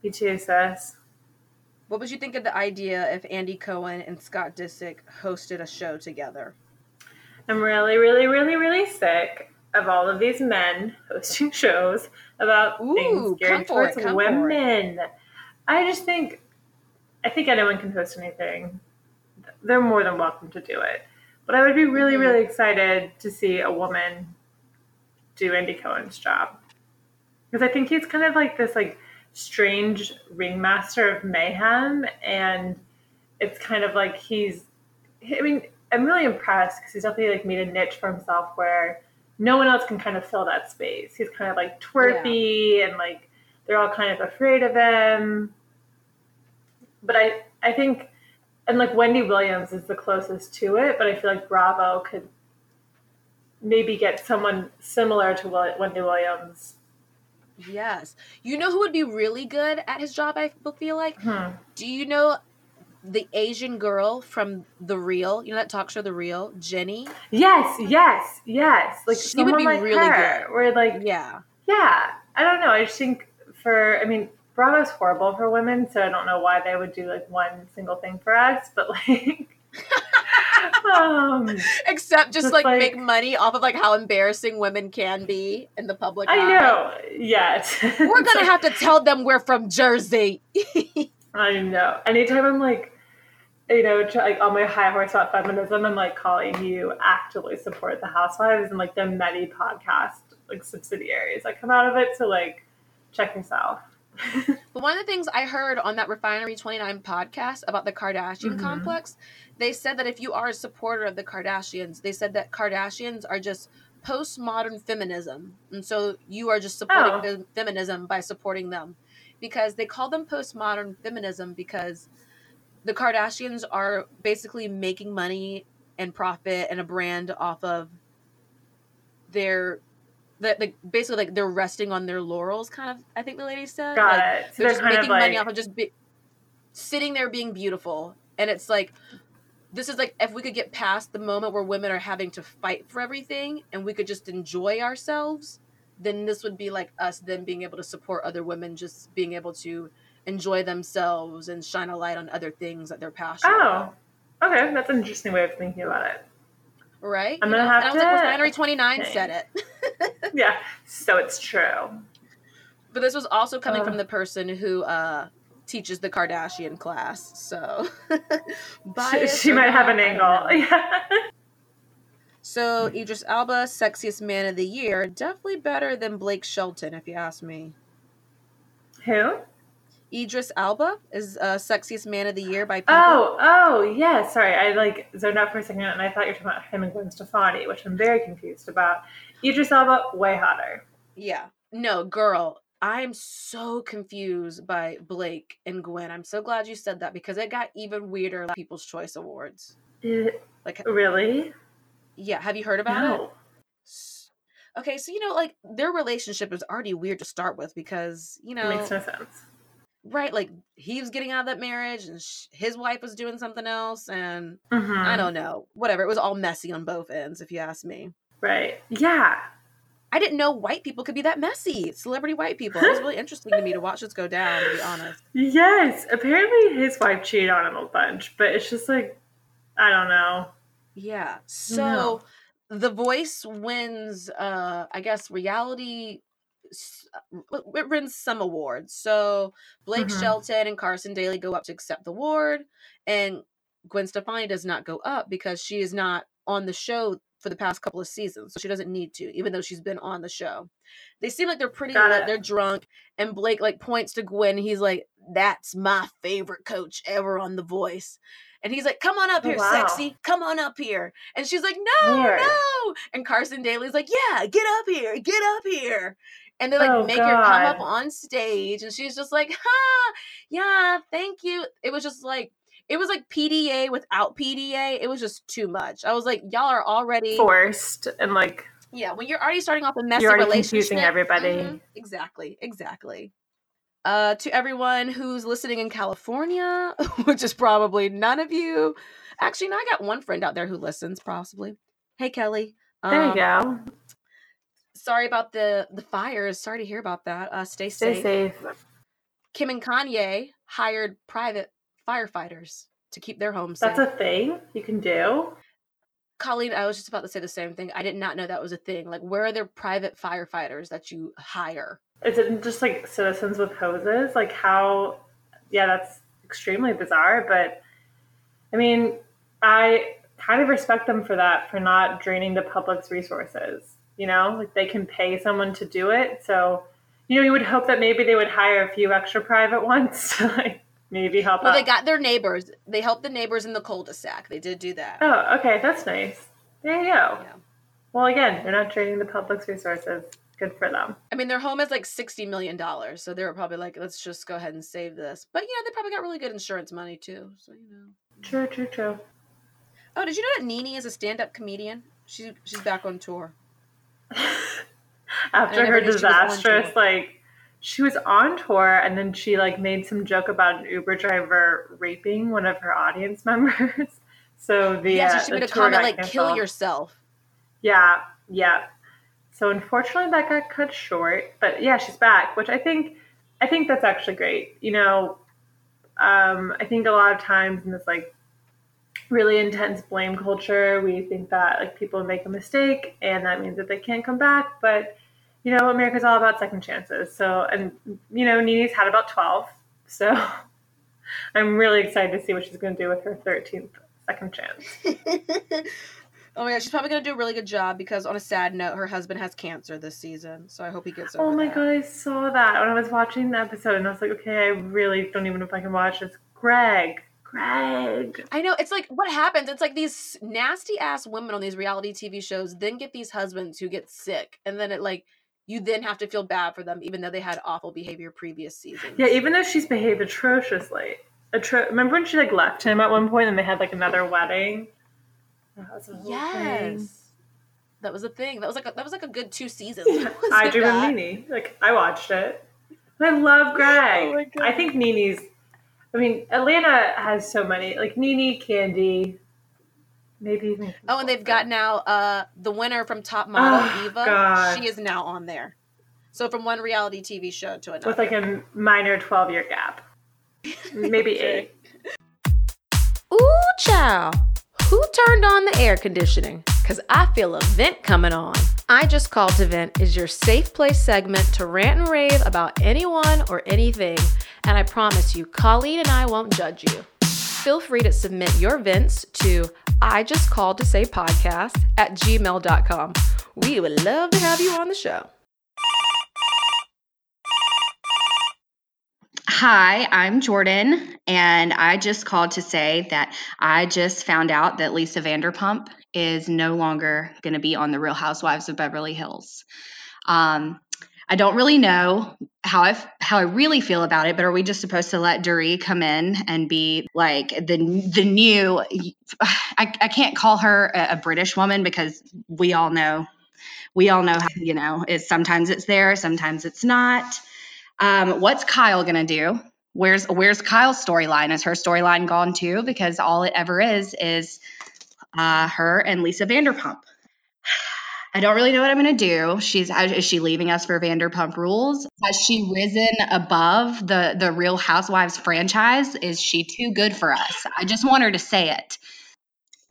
Speaker 3: sis.
Speaker 1: What would you think of the idea if Andy Cohen and Scott Disick hosted a show together?
Speaker 3: I'm really, really, really, really sick of all of these men hosting <laughs> shows about
Speaker 1: Ooh,
Speaker 3: things geared
Speaker 1: it,
Speaker 3: towards
Speaker 1: it.
Speaker 3: women. I just think, I think anyone can host anything. They're more than welcome to do it. But I would be really,
Speaker 1: Mhm.
Speaker 3: really excited to see a woman do Andy Cohen's job because I think he's kind of like this like strange ringmaster of mayhem, and it's kind of like he's. I mean, I'm really impressed because he's definitely like made a niche for himself where no one else can kind of fill that space. He's kind of like twerpy and like they're all kind of afraid of him. But I I think and like Wendy Williams is the closest to it, but I feel like Bravo could maybe get someone similar to Wendy Williams.
Speaker 1: Yes. You know who would be really good at his job, I feel like?
Speaker 3: Hmm.
Speaker 1: Do you know the Asian girl from The Real? You know that talk show, The Real? Jenny?
Speaker 3: Yes, yes, yes. Like
Speaker 1: She would be
Speaker 3: like
Speaker 1: really
Speaker 3: her,
Speaker 1: good.
Speaker 3: Where like
Speaker 1: Yeah.
Speaker 3: yeah, I don't know. I just think for I mean Bravo's horrible for women, so I don't know why they would do like one single thing for us, but like <laughs> um
Speaker 1: Except just,
Speaker 3: Just
Speaker 1: like,
Speaker 3: like-
Speaker 1: make money off of like how embarrassing women can be in the public
Speaker 3: I
Speaker 1: eye.
Speaker 3: know. Yes. <laughs>
Speaker 1: We're gonna have to tell them we're from Jersey. <laughs>
Speaker 3: I know. Anytime I'm like, you know, try, like on my high horse about feminism, I'm like calling you actively support the housewives and like the many podcast like subsidiaries that come out of it. So like, check yourself. <laughs>
Speaker 1: But one of the things I heard on that Refinery 29 podcast about the Kardashian
Speaker 3: Mhm.
Speaker 1: complex, they said that if you are a supporter of the Kardashians, they said that Kardashians are just postmodern feminism. And so you are just supporting
Speaker 3: Oh.
Speaker 1: fem- feminism by supporting them. Because they call them postmodern feminism because the Kardashians are basically making money and profit and a brand off of their that like basically like they're resting on their laurels kind of I think the lady said.
Speaker 3: Got
Speaker 1: Like,
Speaker 3: it. So
Speaker 1: they're
Speaker 3: they're
Speaker 1: just making
Speaker 3: of
Speaker 1: money off of just be, sitting there being beautiful and it's like this is like if we could get past the moment where women are having to fight for everything and we could just enjoy ourselves then this would be like us then being able to support other women just being able to enjoy themselves and shine a light on other things that they're passionate oh, about
Speaker 3: oh, okay, that's an interesting way of thinking about it.
Speaker 1: right
Speaker 3: I'm
Speaker 1: You
Speaker 3: gonna
Speaker 1: know?
Speaker 3: have
Speaker 1: and I was like
Speaker 3: to
Speaker 1: refinery 29
Speaker 3: think.
Speaker 1: said it <laughs> <laughs>
Speaker 3: Yeah, so it's true.
Speaker 1: but this was also coming
Speaker 3: Uh.
Speaker 1: from the person who uh teaches the kardashian class so <laughs>
Speaker 3: She, she might have an angle. <laughs> Yeah.
Speaker 1: So Idris Elba, sexiest man of the year, definitely better than Blake Shelton, if you ask me.
Speaker 3: Who?
Speaker 1: Idris Elba is uh, sexiest man of the year by people.
Speaker 3: Oh, oh, yeah. Sorry, I like zoned out for a second, and I thought you were talking about him and Gwen Stefani, which I'm very confused about. Idris Elba, way hotter.
Speaker 1: yeah. No, girl, I'm so confused by Blake and Gwen. I'm so glad you said that because it got even weirder. Like People's Choice Awards.
Speaker 3: It-
Speaker 1: Like,
Speaker 3: really?
Speaker 1: yeah, have you heard about it?
Speaker 3: No.
Speaker 1: S- Okay, so you know, like their relationship is already weird to start with because you
Speaker 3: It
Speaker 1: know
Speaker 3: makes no sense.
Speaker 1: right like he was getting out of that marriage and sh- his wife was doing something else and
Speaker 3: Mhm.
Speaker 1: i don't know whatever it was all messy on both ends if you ask me
Speaker 3: Right. Yeah.
Speaker 1: i didn't know white people could be that messy celebrity white people it was really interesting to me to <laughs> watch this go down to be honest
Speaker 3: Yes. Apparently his wife cheated on him a bunch, but it's just like, I don't know.
Speaker 1: yeah so the voice wins uh i guess reality uh, it wins some awards so blake
Speaker 3: Mhm.
Speaker 1: shelton and carson daly go up to accept the award and gwen stefani does not go up because she is not on the show for the past couple of seasons so she doesn't need to even though she's been on the show. They seem like they're pretty lit they're drunk and blake like points to gwen he's like that's my favorite coach ever on the voice. And he's like come on up
Speaker 3: Oh,
Speaker 1: here
Speaker 3: wow.
Speaker 1: sexy. Come on up here. And she's like no
Speaker 3: Weird.
Speaker 1: no. And carson daly's like yeah get up here get up here. And they like
Speaker 3: Oh,
Speaker 1: make her come up on stage and she's just like ha yeah thank you. It was just like it was like pda without pda it was just too much i was like y'all are already
Speaker 3: Forced and like,
Speaker 1: yeah, when you're already starting off a messy
Speaker 3: You're already
Speaker 1: relationship,
Speaker 3: confusing everybody.
Speaker 1: Mhm, exactly, exactly. Uh, to everyone who's listening in California, <laughs> which is probably none of you. Actually, no, I got one friend out there who listens, possibly. Hey, Kelly.
Speaker 3: there you
Speaker 1: Um,
Speaker 3: go.
Speaker 1: Sorry about the the fires. Sorry to hear about that. Uh, stay, safe.
Speaker 3: Stay
Speaker 1: safe.
Speaker 3: safe.
Speaker 1: Kim and Kanye hired private firefighters to keep their homes safe.
Speaker 3: That's a thing you can do.
Speaker 1: Colleen, I was just about to say the same thing. I did not know that was a thing. Like, where are there private firefighters that you hire?
Speaker 3: Is it just like citizens with hoses? Like how? Yeah, that's extremely bizarre. But I mean, I kind of respect them for that, for not draining the public's resources. You know, like they can pay someone to do it. So, you know, you would hope that maybe they would hire a few extra private ones <laughs> to like maybe help
Speaker 1: Well,
Speaker 3: out.
Speaker 1: they got their neighbors. They helped the neighbors in the cul-de-sac. They did do that.
Speaker 3: oh, okay, that's nice. There you go.
Speaker 1: Yeah.
Speaker 3: Well, again, they're not draining the public's resources. Good for them.
Speaker 1: I mean, their home is like sixty million dollars, so they were probably like, "Let's just go ahead and save this." But you know, they probably got really good insurance money too. So you know.
Speaker 3: True, true, true.
Speaker 1: Oh, did you know that NeNe is a stand-up comedian? She she's back on tour. <laughs>
Speaker 3: After her
Speaker 1: knew she was on
Speaker 3: disastrous, like, she was on tour and then she like made some joke about an Uber driver raping one of her audience <laughs> members. So the
Speaker 1: Yeah,
Speaker 3: uh,
Speaker 1: so she
Speaker 3: the
Speaker 1: made a comment like, "Kill yourself."
Speaker 3: Yeah, yeah. So unfortunately, that got cut short. But yeah, she's back, which I think, I think that's actually great. You know, um, I think a lot of times in this like really intense blame culture, we think that like people make a mistake and that means that they can't come back. But you know, America's all about second chances. So, and you know, NeNe's had about twelve. So, <laughs> I'm really excited to see what she's going to do with her thirteenth second chance. <laughs>
Speaker 1: Oh my god, she's probably gonna do a really good job because on a sad note, her husband has cancer this season, so I hope he gets over
Speaker 3: Oh my
Speaker 1: that.
Speaker 3: god, I saw that when I was watching the episode, and I was like, okay, I really don't even know if I can watch this. Greg, Greg.
Speaker 1: I know it's like what happens. It's like these nasty ass women on these reality TV shows then get these husbands who get sick, and then it like you then have to feel bad for them, even though they had awful behavior previous seasons.
Speaker 3: Yeah, even though she's behaved atrociously. Atro- Remember when she like left him at one point, and they had like another wedding? That was a whole thing.
Speaker 1: yes, that was a thing. That was like a, that was like a good two seasons. <laughs> <laughs>
Speaker 3: I Dream of
Speaker 1: that?
Speaker 3: NeNe. Like I watched it. I love
Speaker 1: oh Greg. Oh.
Speaker 3: I think NeNe's I mean, Atlanta has so many like Nini, Kandi, maybe even.
Speaker 1: Oh, and they've got now uh the winner from Top Model,
Speaker 3: Oh,
Speaker 1: Eva.
Speaker 3: God.
Speaker 1: She is now on there. So from one reality TV show to another.
Speaker 3: with like a minor twelve year gap, maybe <laughs> eight.
Speaker 12: Ooh, child. Who turned on the air conditioning? Because I feel a vent coming on. I Just Called to Vent is your safe place segment to rant and rave about anyone or anything. And I promise you, Colleen and I won't judge you. Feel free to submit your vents to I Just Called to Say podcast at gmail.com. We would love to have you on the show.
Speaker 11: Hi, I'm Jordan, and I just called to say that I just found out that Lisa Vanderpump is no longer going to be on The Real Housewives of Beverly Hills. Um, I don't really know how I how I really feel about it, but are we just supposed to let Dorit come in and be like the the new? <sighs> I, I can't call her a, a British woman because we all know we all know how you know is sometimes it's there, sometimes it's not. Um, what's Kyle gonna do? Where's Where's Kyle's storyline? Is her storyline gone too? Because all it ever is is uh, her and Lisa Vanderpump. I don't really know what I'm gonna do. She's is she leaving us for Vanderpump Rules? Has she risen above the the Real Housewives franchise? Is she too good for us? I just want her to say it.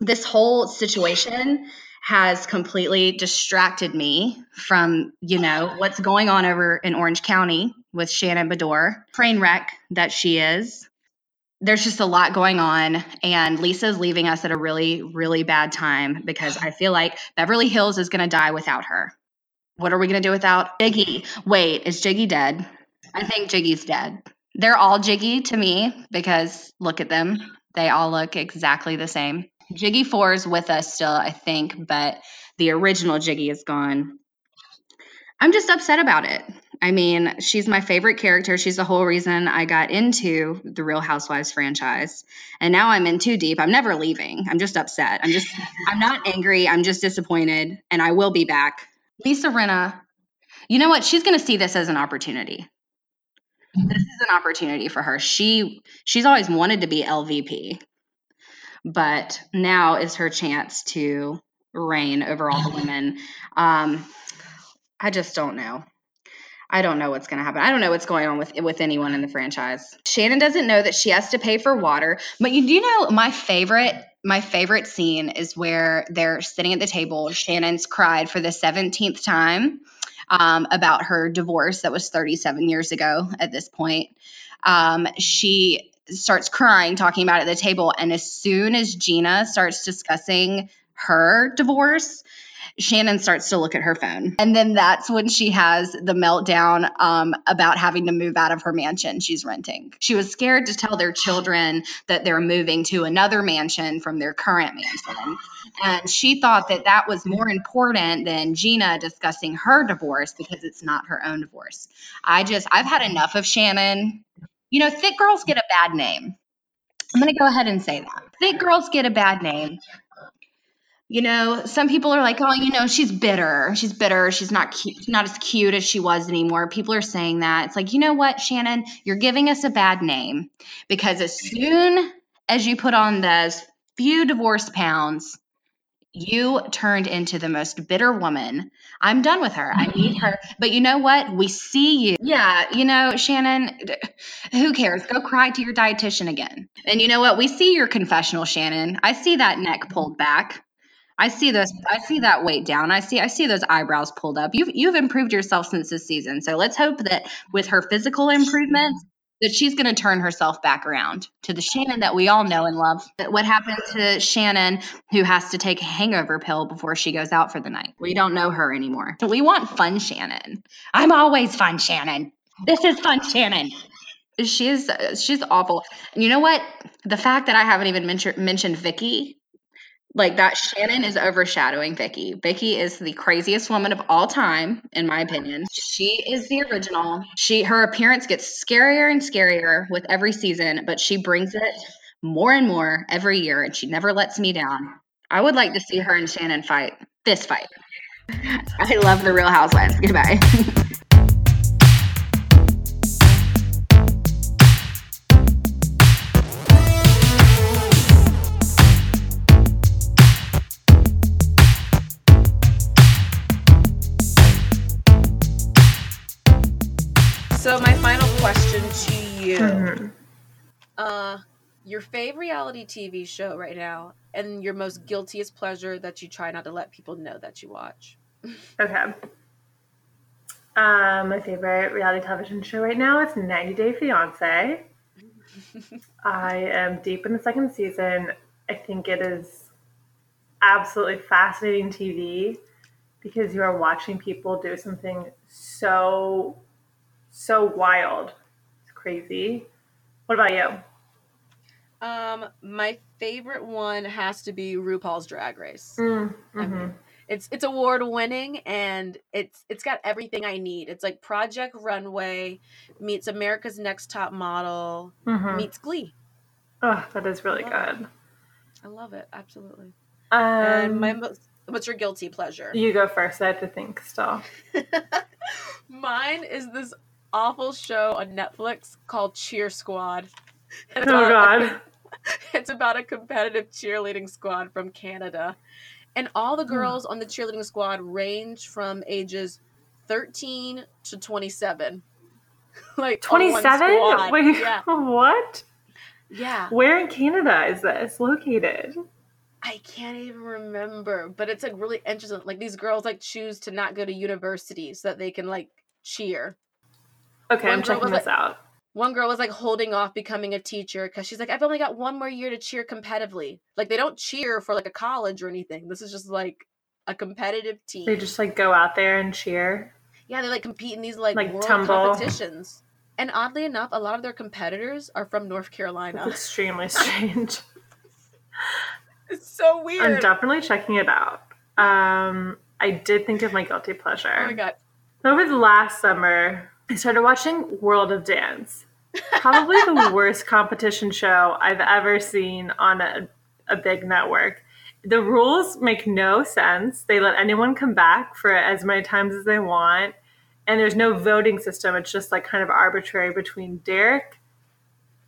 Speaker 11: This whole situation has completely distracted me from, you know, what's going on over in Orange County with Shannon Beador, train wreck that she is. There's just a lot going on, and Lisa's leaving us at a really, really bad time because I feel like Beverly Hills is going to die without her. What are we going to do without Giggy? Wait, is Giggy dead? I think Giggy's dead. They're all Giggy to me because look at them. They all look exactly the same. Giggy 4 is with us still, I think, but the original Giggy is gone. I'm just upset about it. I mean, she's my favorite character. She's the whole reason I got into the Real Housewives franchise. And now I'm in too deep. I'm never leaving. I'm just upset. I'm just, I'm not angry. I'm just disappointed. And I will be back. Lisa Rinna, you know what? She's going to see this as an opportunity. This is an opportunity for her. She, she's always wanted to be LVP but now is her chance to reign over all the women. Um, I just don't know. I don't know what's going to happen. I don't know what's going on with with anyone in the franchise. Shannon doesn't know that she has to pay for water, but you do know my favorite my favorite scene is where they're sitting at the table. Shannon's cried for the 17th time um, about her divorce that was 37 years ago at this point. Um, she starts crying, talking about it at the table. And as soon as Gina starts discussing her divorce, Shannon starts to look at her phone. And then that's when she has the meltdown um, about having to move out of her mansion she's renting. She was scared to tell their children that they're moving to another mansion from their current mansion. And she thought that that was more important than Gina discussing her divorce because it's not her own divorce. I just, I've had enough of Shannon. You know, thick girls get a bad name. I'm going to go ahead and say that. Thick girls get a bad name. You know, some people are like, "Oh, you know, she's bitter. She's bitter. She's not cute, not as cute as she was anymore." People are saying that. It's like, you know what, Shannon, you're giving us a bad name because as soon as you put on those few divorce pounds, you turned into the most bitter woman. I'm done with her. I mm-hmm. need her. But you know what? We see you. Yeah, you know, Shannon, who cares? Go cry to your dietitian again. And you know what? We see your confessional, Shannon. I see that neck pulled back. I see those I see that weight down. I see I see those eyebrows pulled up. You've you've improved yourself since this season. So let's hope that with her physical improvements that she's going to turn herself back around to the Shannon that we all know and love. What happened to Shannon who has to take a hangover pill before she goes out for the night? We don't know her anymore. So we want fun Shannon. I'm always fun Shannon. This is fun Shannon. She's she's awful. And you know what? The fact that I haven't even mentioned mentioned Vicki like that Shannon is overshadowing Vicki. Vicki is the craziest woman of all time in my opinion. She is the original. She her appearance gets scarier and scarier with every season, but she brings it more and more every year and she never lets me down. I would like to see her and Shannon fight. This fight. <laughs> I love the Real Housewives. Goodbye. <laughs>
Speaker 1: you.
Speaker 3: Mhm.
Speaker 1: Uh your favorite reality TV show right now and your most guiltiest pleasure that you try not to let people know that you watch.
Speaker 3: Okay. Um, my favorite reality television show right now is 90 Day Fiance. I am deep in the second season. I think it is absolutely fascinating TV because you are watching people do something so, so wild. Crazy. What about you?
Speaker 1: Um my favorite one has to be RuPaul's Drag Race.
Speaker 3: Mm,
Speaker 1: I mean, it's it's award winning and it's it's got everything I need. It's like Project Runway meets America's Next Top Model
Speaker 3: Mhm.
Speaker 1: meets Glee.
Speaker 3: Oh, that is really
Speaker 1: it.
Speaker 3: good.
Speaker 1: I love it absolutely.
Speaker 3: Um,
Speaker 1: and my most, what's your guilty pleasure?
Speaker 3: you go first. I have to think still. <laughs>
Speaker 1: Mine is this awful show on Netflix called Cheer Squad. It's
Speaker 3: Oh, God. <laughs>
Speaker 1: It's about a competitive cheerleading squad from Canada. And all the hmm. girls on the cheerleading squad range from ages 13 to 27. <laughs> like
Speaker 3: 27? Wait, <laughs>
Speaker 1: Yeah.
Speaker 3: what?
Speaker 1: Yeah.
Speaker 3: Where in Canada is this located?
Speaker 1: I can't even remember, but it's like really interesting. Like these girls like choose to not go to university so that they can like cheer.
Speaker 3: Okay,
Speaker 1: One
Speaker 3: I'm checking this
Speaker 1: like-
Speaker 3: out.
Speaker 1: One girl was like holding off becoming a teacher because she's like, I've only got one more year to cheer competitively. Like they don't cheer for like a college or anything. This is just like a competitive team.
Speaker 3: They just like go out there and cheer.
Speaker 1: yeah, they like compete in these like,
Speaker 3: Like
Speaker 1: world
Speaker 3: tumble.
Speaker 1: competitions. And oddly enough, a lot of their competitors are from North Carolina.
Speaker 3: It's <laughs> extremely strange.
Speaker 1: it's so weird.
Speaker 3: I'm definitely checking it out. Um, I did think of my guilty pleasure.
Speaker 1: oh my god.
Speaker 3: Over the last summer, I started watching World of Dance. Probably the <laughs> worst competition show I've ever seen on a, a big network. The rules make no sense. They let anyone come back for as many times as they want. And there's no voting system. It's just like kind of arbitrary between Derek,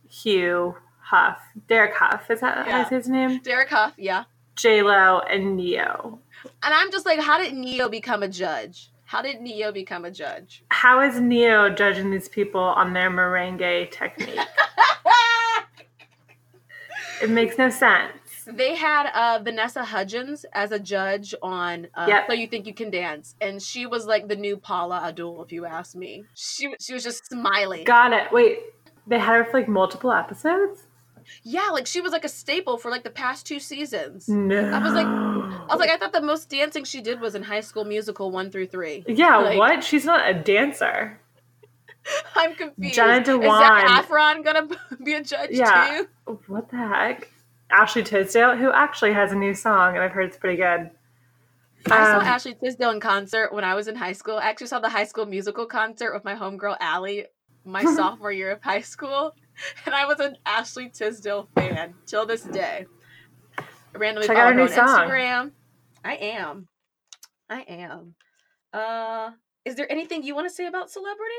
Speaker 3: Hugh, Hough. Derek Hough, is that
Speaker 1: Yeah.
Speaker 3: his name?
Speaker 1: Derek Hough, yeah.
Speaker 3: J Lo and Ne-Yo.
Speaker 1: And I'm just like, how did Ne-Yo become a judge? How did Ne-Yo become a judge?
Speaker 3: How is Ne-Yo judging these people on their merengue technique? it makes no sense.
Speaker 1: They had uh, Vanessa Hudgens as a judge on uh,
Speaker 3: Yep.
Speaker 1: So You Think You Can Dance, and she was like the new Paula Abdul, if you ask me. She she was just smiling.
Speaker 3: Got it. Wait, they had her for like multiple episodes?
Speaker 1: Yeah, like she was like a staple for like the past two seasons.
Speaker 3: No.
Speaker 1: I was like, I was like, I thought the most dancing she did was in High School Musical one through three.
Speaker 3: yeah,
Speaker 1: like-
Speaker 3: what? She's not a dancer. <laughs>
Speaker 1: I'm confused.
Speaker 3: Jenna
Speaker 1: Is
Speaker 3: Dewan.
Speaker 1: Zac Efron gonna <laughs> be a judge
Speaker 3: Yeah.
Speaker 1: too?
Speaker 3: What the heck? Ashley Tisdale, who actually has a new song, and I've heard it's pretty good.
Speaker 1: I saw
Speaker 3: Um,
Speaker 1: Ashley Tisdale in concert when I was in high school. I actually saw the High School Musical concert with my homegirl Allie my <laughs> sophomore year of high school, <laughs> and I was an Ashley Tisdale fan till this day. I randomly
Speaker 3: Check out her new
Speaker 1: on
Speaker 3: song.
Speaker 1: Instagram. I am. I am. Uh, is there anything you want to say about celebrity?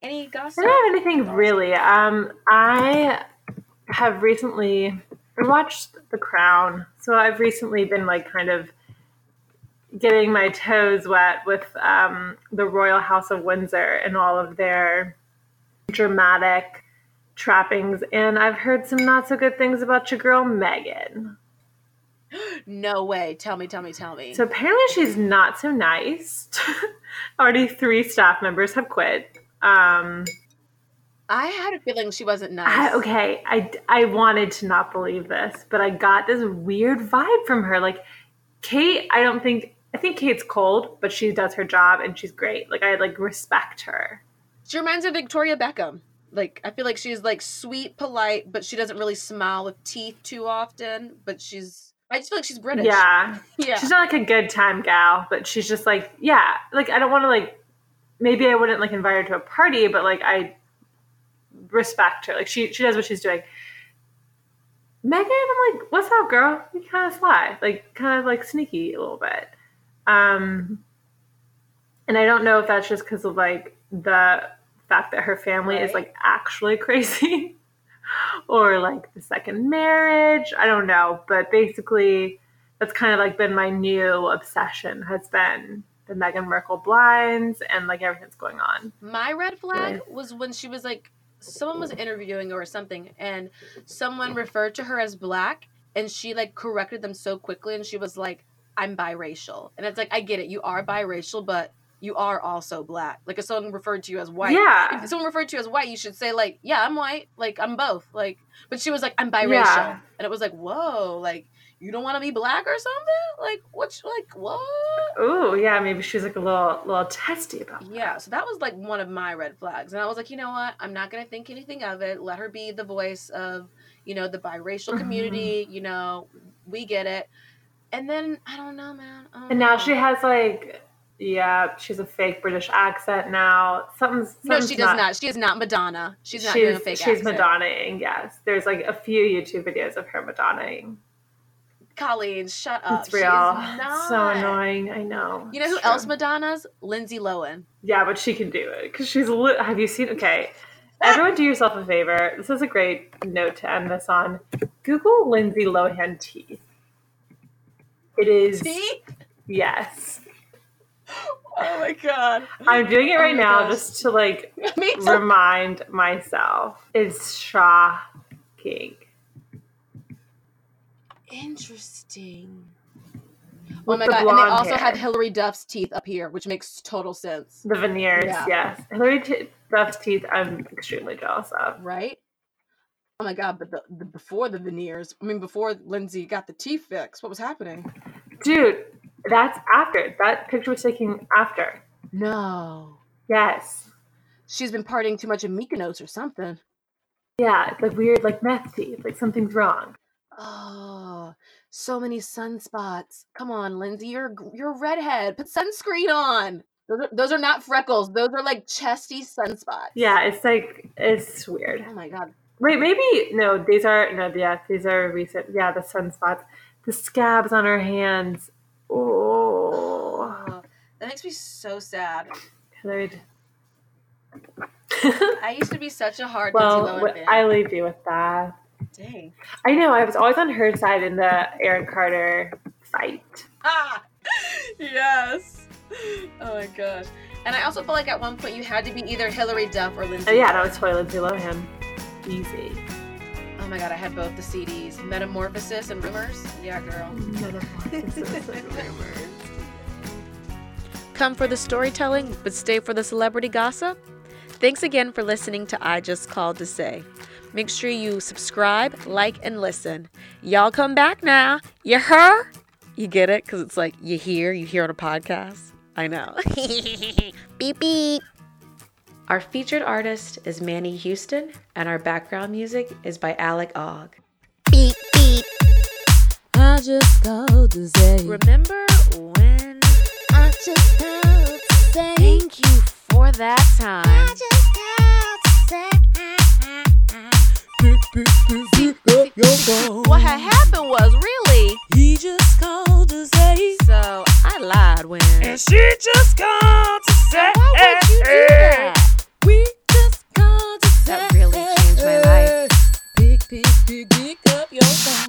Speaker 1: Any gossip?
Speaker 3: I don't have anything really. Um, I have recently watched The Crown, so I've recently been like kind of getting my toes wet with um, the Royal House of Windsor and all of their dramatic trappings. And I've heard some not so good things about your girl Meghan.
Speaker 1: No way. Tell me, tell me, tell me.
Speaker 3: So apparently she's not so nice. <laughs> Already three staff members have quit. Um,
Speaker 1: I had a feeling she wasn't nice.
Speaker 3: I, okay, I, I wanted to not believe this, but I got this weird vibe from her. Like, Kate, I don't think, I think Kate's cold, but she does her job and she's great. Like, I like respect her.
Speaker 1: She reminds me of Victoria Beckham. Like I feel like she's like sweet, polite, but she doesn't really smile with teeth too often. But she's I just feel like she's British.
Speaker 3: Yeah. <laughs>
Speaker 1: Yeah.
Speaker 3: She's not like a good time gal, but she's just like, yeah, like, I don't want to like, maybe I wouldn't like invite her to a party, but like, I respect her. Like, she, she does what she's doing. Meghan, I'm like, what's up, girl? You kind of sly, like kind of like sneaky a little bit. Um, and I don't know if that's just because of like the fact that her family is like actually <laughs> crazy, or like the second marriage. I don't know, but basically, that's kind of like been my new obsession. Has been the Meghan Markle blinds and like everything's going on.
Speaker 1: My red flag
Speaker 3: Really?
Speaker 1: was when she was like someone was interviewing her or something and someone referred to her as black and she like corrected them so quickly and she was like I'm biracial. And it's like I get it. You are biracial, but you are also black. Like if someone referred to you as white.
Speaker 3: Yeah.
Speaker 1: If someone referred to you as white, you should say like, yeah, I'm white. Like I'm both. Like but she was like I'm biracial.
Speaker 3: Yeah.
Speaker 1: And it was like, "Whoa, like you don't want to be black or something? Like what's like what?"
Speaker 3: Oh yeah, maybe she's like a little little testy about. That.
Speaker 1: Yeah, so that was like one of my red flags. And I was like, you know what? I'm not going to think anything of it. Let her be the voice of, you know, the biracial
Speaker 3: Mm-hmm.
Speaker 1: community. You know, we get it. And then, I don't know, man. Don't
Speaker 3: And now
Speaker 1: know.
Speaker 3: she has like, yeah, she's a fake British accent now. Something's,
Speaker 1: No, she does not. She is not Madonna. She's not doing a fake
Speaker 3: she's
Speaker 1: accent.
Speaker 3: Madonnaing. Yes, there's like a few YouTube videos of her Madonnaing.
Speaker 1: Colleen, shut up.
Speaker 3: It's real.
Speaker 1: not.
Speaker 3: It's so annoying. I know.
Speaker 1: You know who
Speaker 3: true.
Speaker 1: else Madonna's? Lindsay Lohan.
Speaker 3: Yeah, but she can do it because she's. Li- have you seen? Okay, everyone, do yourself a favor. This is a great note to end this on. Google Lindsay Lohan teeth. It is
Speaker 1: See?
Speaker 3: yes.
Speaker 1: Oh my god.
Speaker 3: I'm doing it
Speaker 1: Oh
Speaker 3: right
Speaker 1: my
Speaker 3: now
Speaker 1: gosh.
Speaker 3: just to like <laughs>
Speaker 1: Me
Speaker 3: remind myself. It's shocking.
Speaker 1: Interesting. Oh
Speaker 3: With
Speaker 1: my
Speaker 3: the
Speaker 1: god. And they also
Speaker 3: hair.
Speaker 1: have Hilary Duff's teeth up here, which makes total sense.
Speaker 3: The veneers,
Speaker 1: Yeah.
Speaker 3: yes. Hilary T- Duff's teeth, I'm extremely jealous of.
Speaker 1: right? Oh my god! But the, the before the veneers, I mean, before Lindsay got the teeth fixed, what was happening?
Speaker 3: Dude, that's after. That picture was taken after.
Speaker 1: No,
Speaker 3: Yes.
Speaker 1: she's been partying too much in Mykonos or something.
Speaker 3: Yeah, it's like weird, like meth teeth. Like something's wrong.
Speaker 1: Oh, so many sunspots. Come on, Lindsay, you're you're a redhead. Put sunscreen on. Those are, those are not freckles. Those are like chesty sunspots.
Speaker 3: Yeah, it's like, it's weird.
Speaker 1: Oh my god.
Speaker 3: Wait, maybe, no, these are, no, yeah, these are recent. Yeah, the sunspots. The scabs on her hands. Oh.
Speaker 1: Oh, that makes me so sad.
Speaker 3: Hilary.
Speaker 1: I used to be such a hard
Speaker 3: well,
Speaker 1: Lohan
Speaker 3: what-
Speaker 1: fan.
Speaker 3: I leave you with that.
Speaker 1: Dang.
Speaker 3: I know, I was always on her side in the Aaron Carter fight.
Speaker 1: Ah, yes. Oh my gosh. And I also felt like at one point you had to be either Hilary Duff or Lindsay.
Speaker 3: Oh, yeah, that was totally Lindsay Lohan. Easy.
Speaker 1: Oh my god, I had both the CDs, Metamorphosis and Rumors. Yeah, girl. Come for the storytelling, but stay for the celebrity gossip? Thanks again for listening to I Just Called to Say. Make sure you subscribe, like, and listen. Y'all come back now. You heard? You get it? Because it's like you hear, you hear on a podcast. I know. <laughs> beep, beep. Our featured artist is Manny Houston, and our background music is by Alec Ogg. Beep, beep.
Speaker 2: I just called to say.
Speaker 1: Remember when?
Speaker 2: I just called to say.
Speaker 1: Thank you for that time.
Speaker 2: I just called to say.
Speaker 1: What had happened was really.
Speaker 2: He just called to say.
Speaker 1: So I lied when.
Speaker 2: And she just called. We just called to say that really changed my life. Pick, pick, pick, pick up your phone.